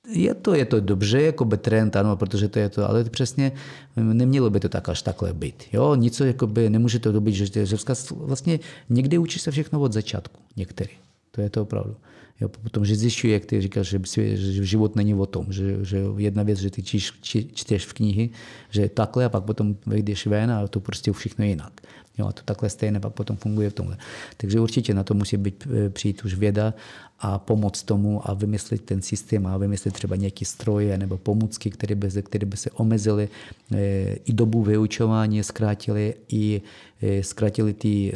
je to, je to dobře, jako by trend, ano, protože to je to, ale přesně nemělo by to tak až takhle být. Jo? Nic, by, nemůže to dobit, že, že vlastně někdy učí se všechno od začátku, některý. To je to opravdu. Jo, potom, že zjišťuji, jak ty říkáš, že, že život není o tom, že, že jedna věc, že ty číš, či, čteš v knihy, že je takhle a pak potom vyjdeš ven a to prostě všechno jinak. Jo, a to takhle stejné pak potom funguje v tomhle. Takže určitě na to musí být, e, přijít už věda a pomoct tomu a vymyslet ten systém a vymyslet třeba nějaké stroje nebo pomůcky, které by, které by se omezily, e, i dobu vyučování zkrátili, i e, zkrátili ty,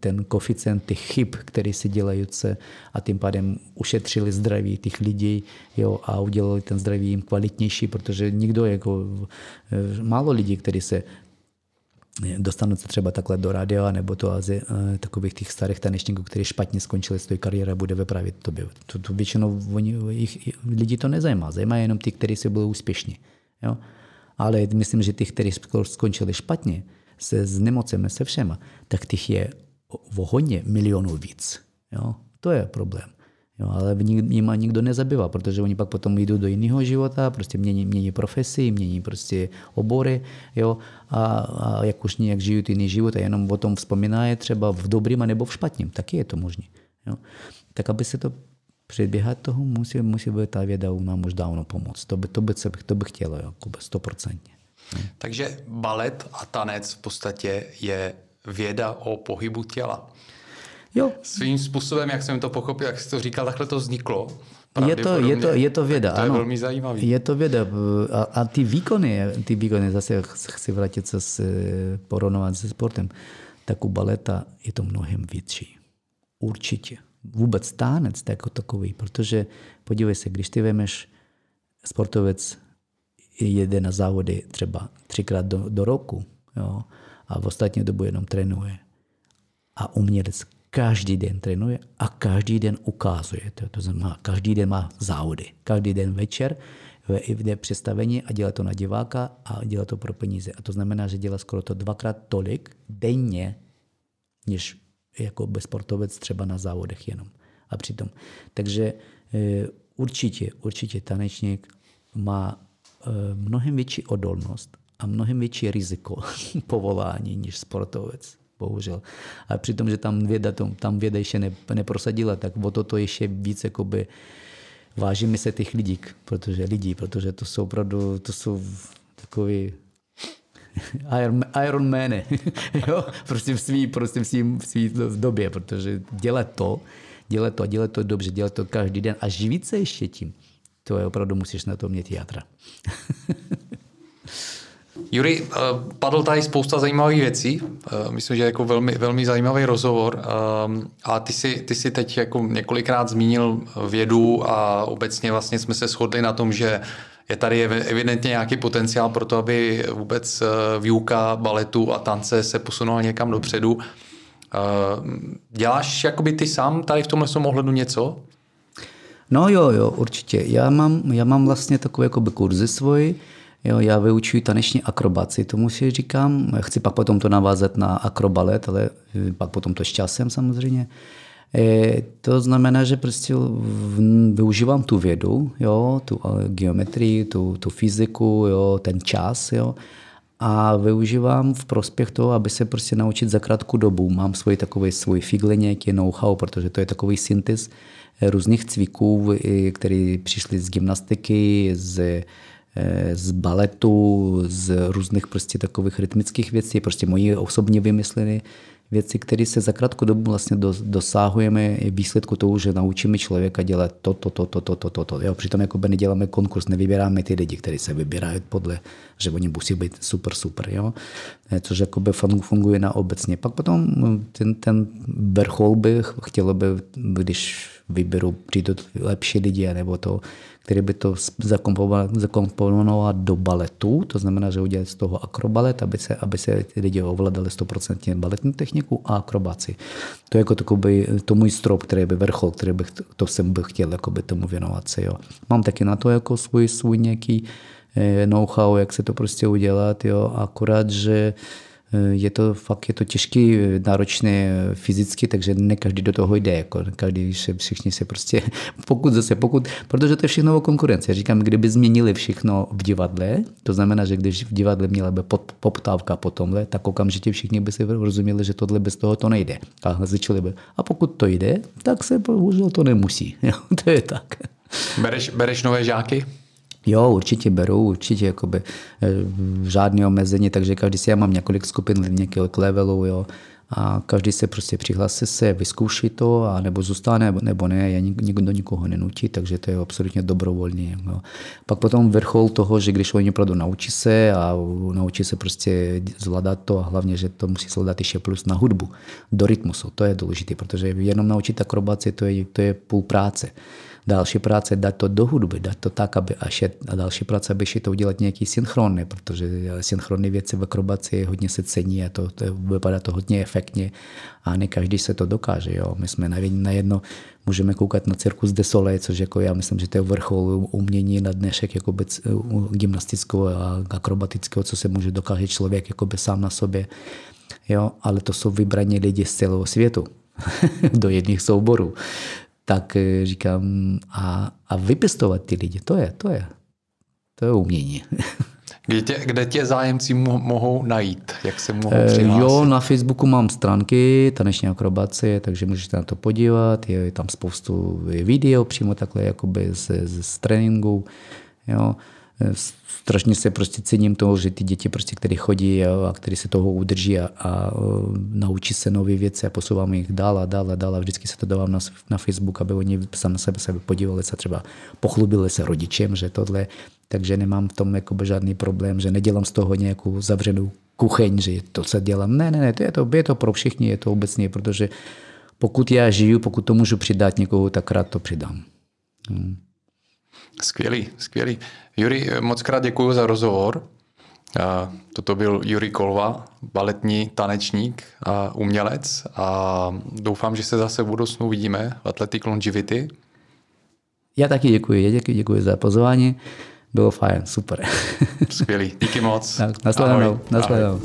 ten koeficient těch chyb, které si dělají se a tím pádem ušetřili zdraví těch lidí jo, a udělali ten zdraví jim kvalitnější, protože nikdo, jako málo lidí, kteří se dostanou se třeba takhle do rádia nebo to azi, eh, takových těch starých tanečníků, kteří špatně skončili s tou kariérou, bude vyprávět tobě. To, to většinou oni, jich, lidi to nezajímá, zajímá jenom ty, kteří se byli úspěšní. Jo? Ale myslím, že ty, kteří skončili špatně, se s nemocemi, se všema, tak těch je o hodně milionů víc. Jo? To je problém. Jo, ale nima nikdo nezabývá, protože oni pak potom jdou do jiného života, prostě mění, mění profesi, mění prostě obory, jo, a, a jak už nějak žijí jiný život a jenom o tom vzpomínají třeba v dobrým a nebo v špatném, taky je to možné. Jo. Tak aby se to předběhat toho, musí, musí být ta věda nám už dávno pomoct. To by, to by, to by chtělo, jako stoprocentně. Takže balet a tanec v podstatě je věda o pohybu těla. Jo. Svým způsobem, jak jsem to pochopil, jak jsi to říkal, takhle to vzniklo. Je to, je, to, je to věda, to ano. je velmi zajímavý. Je to věda. A, a ty výkony, ty výkony, zase chci vrátit se s, porovnovat se sportem, tak u baleta je to mnohem větší. Určitě. Vůbec tánec jako takový, protože podívej se, když ty vemeš sportovec jede na závody třeba třikrát do, do roku jo, a v ostatní dobu jenom trénuje a umělec každý den trénuje a každý den ukazuje. To, to znamená, každý den má závody. Každý den večer jde představení a dělá to na diváka a dělá to pro peníze. A to znamená, že dělá skoro to dvakrát tolik denně, než jako bezsportovec třeba na závodech jenom. A přitom. Takže e, určitě, určitě tanečník má e, mnohem větší odolnost a mnohem větší riziko povolání než sportovec bohužel. A přitom, že tam věda, tam věda ještě ne, neprosadila, tak o to to ještě víc jakoby vážíme se těch lidí, protože lidí, protože to jsou opravdu, to jsou takový Iron, Iron Man, jo, prostě v svý, prostě v svý, v svý době, protože dělat to, dělat to a dělat to dobře, dělat to každý den a živit se ještě tím, to je opravdu musíš na to mít játra. Juri, eh, padl tady spousta zajímavých věcí. Eh, myslím, že je jako velmi, velmi zajímavý rozhovor. Eh, a ty si, ty si teď jako několikrát zmínil vědu a obecně vlastně jsme se shodli na tom, že je tady evidentně nějaký potenciál pro to, aby vůbec výuka baletu a tance se posunula někam dopředu. Děláš jakoby ty sám tady v tomhle ohledu něco? No jo, jo, určitě. Já mám, já mám vlastně takové jakoby kurzy svoji, Jo, já vyučuji taneční akrobaci, tomu si říkám. Já chci pak potom to navázat na akrobalet, ale pak potom to s časem samozřejmě. E, to znamená, že prostě využívám tu vědu, jo, tu geometrii, tu, tu fyziku, jo, ten čas, jo, a využívám v prospěch toho, aby se prostě naučit za krátkou dobu. Mám svůj takový svůj figle, nějaký know-how, protože to je takový syntes různých cviků, které přišly z gymnastiky, z Eh, z baletu, z různých prostě takových rytmických věcí, prostě moji osobně vymyslené věci, které se za krátkou dobu vlastně dosáhujeme výsledku toho, že naučíme člověka dělat to, to, to, to, to, to, to, to. Jo, přitom jako by neděláme konkurs, nevybíráme ty lidi, kteří se vybírají podle, že oni musí být super, super, jo. Eh, což jako by funguje na obecně. Pak potom hm, ten, ten vrchol bych chtěl by, když vyberu, přijdu lepší lidi, nebo to, který by to zakomponoval do baletu, to znamená, že udělat z toho akrobalet, aby se, aby se ty lidi ovládali 100% baletní techniku a akrobaci. To je jako takový, to můj strop, který by vrchol, který bych, to jsem bych chtěl jakoby tomu věnovat se. Jo. Mám taky na to jako svůj, svůj nějaký eh, know-how, jak se to prostě udělat, jo, akorát, že je to fakt je to těžký, náročné fyzicky, takže ne každý do toho jde. Jako každý se, všichni se prostě, pokud zase, pokud, protože to je všechno o konkurenci. Říkám, kdyby změnili všechno v divadle, to znamená, že když v divadle měla by poptávka po tomhle, tak okamžitě všichni by si rozuměli, že tohle bez toho to nejde. A začali by. A pokud to jde, tak se bohužel to nemusí. To je tak. Bereš, bereš nové žáky? Jo, určitě beru, určitě jakoby, eh, žádné omezení, takže každý si, já mám několik skupin nějakého levelu, jo, a každý se prostě přihlásí se, vyzkouší to, a nebo zůstane, nebo ne, já nikdo nikoho nenutí, takže to je absolutně dobrovolně. Jo. Pak potom vrchol toho, že když oni opravdu naučí se a naučí se prostě zvládat to a hlavně, že to musí zvládat ještě plus na hudbu, do rytmusu, to je důležité, protože jenom naučit akrobaci, to je, to je půl práce další práce dát to do hudby, dát to tak, aby až je, a další práce, aby to udělat nějaký synchronný, protože synchronní věci v akrobaci hodně se cení a to, to vypadá to hodně efektně a ne každý se to dokáže. Jo. My jsme na jedno můžeme koukat na cirkus de Soleil, což jako já myslím, že to je vrchol umění na dnešek jako by gymnastického a akrobatického, co se může dokáže člověk jako sám na sobě. Jo, ale to jsou vybraní lidi z celého světu do jedných souborů tak eh, říkám, a, a vypěstovat ty lidi, to je, to je, to je umění. Kde tě, kde tě zájemci mohou najít? Jak se mohou eh, přihlásit? Jo, na Facebooku mám stránky taneční akrobace, takže můžete na to podívat. Je tam spoustu video přímo takhle jakoby z, z, z tréninku. Jo strašně se prostě cením toho, že ty děti, prostě, které chodí a, a které se toho udrží a, a naučí se nové věci a posouvám jich dál a dál a dál a vždycky se to dávám na, na Facebook, aby oni sami na sebe se podívali se třeba pochlubili se rodičem, že tohle, takže nemám v tom jakoby žádný problém, že nedělám z toho nějakou zavřenou kuchyň, že to se dělám. Ne, ne, ne, to je to, je to pro všichni, je to obecně, protože pokud já žiju, pokud to můžu přidat někoho, tak rád to přidám. Hmm. Skvělý, skvělý. Juri, moc krát děkuji za rozhovor. Toto byl Juri Kolva, baletní tanečník a umělec a doufám, že se zase v budoucnu uvidíme v Athletic Longevity. Já taky děkuji, já děkuji, děkuji za pozvání. Bylo fajn, super. Skvělý, díky moc. Tak, nasledanou, nasledanou.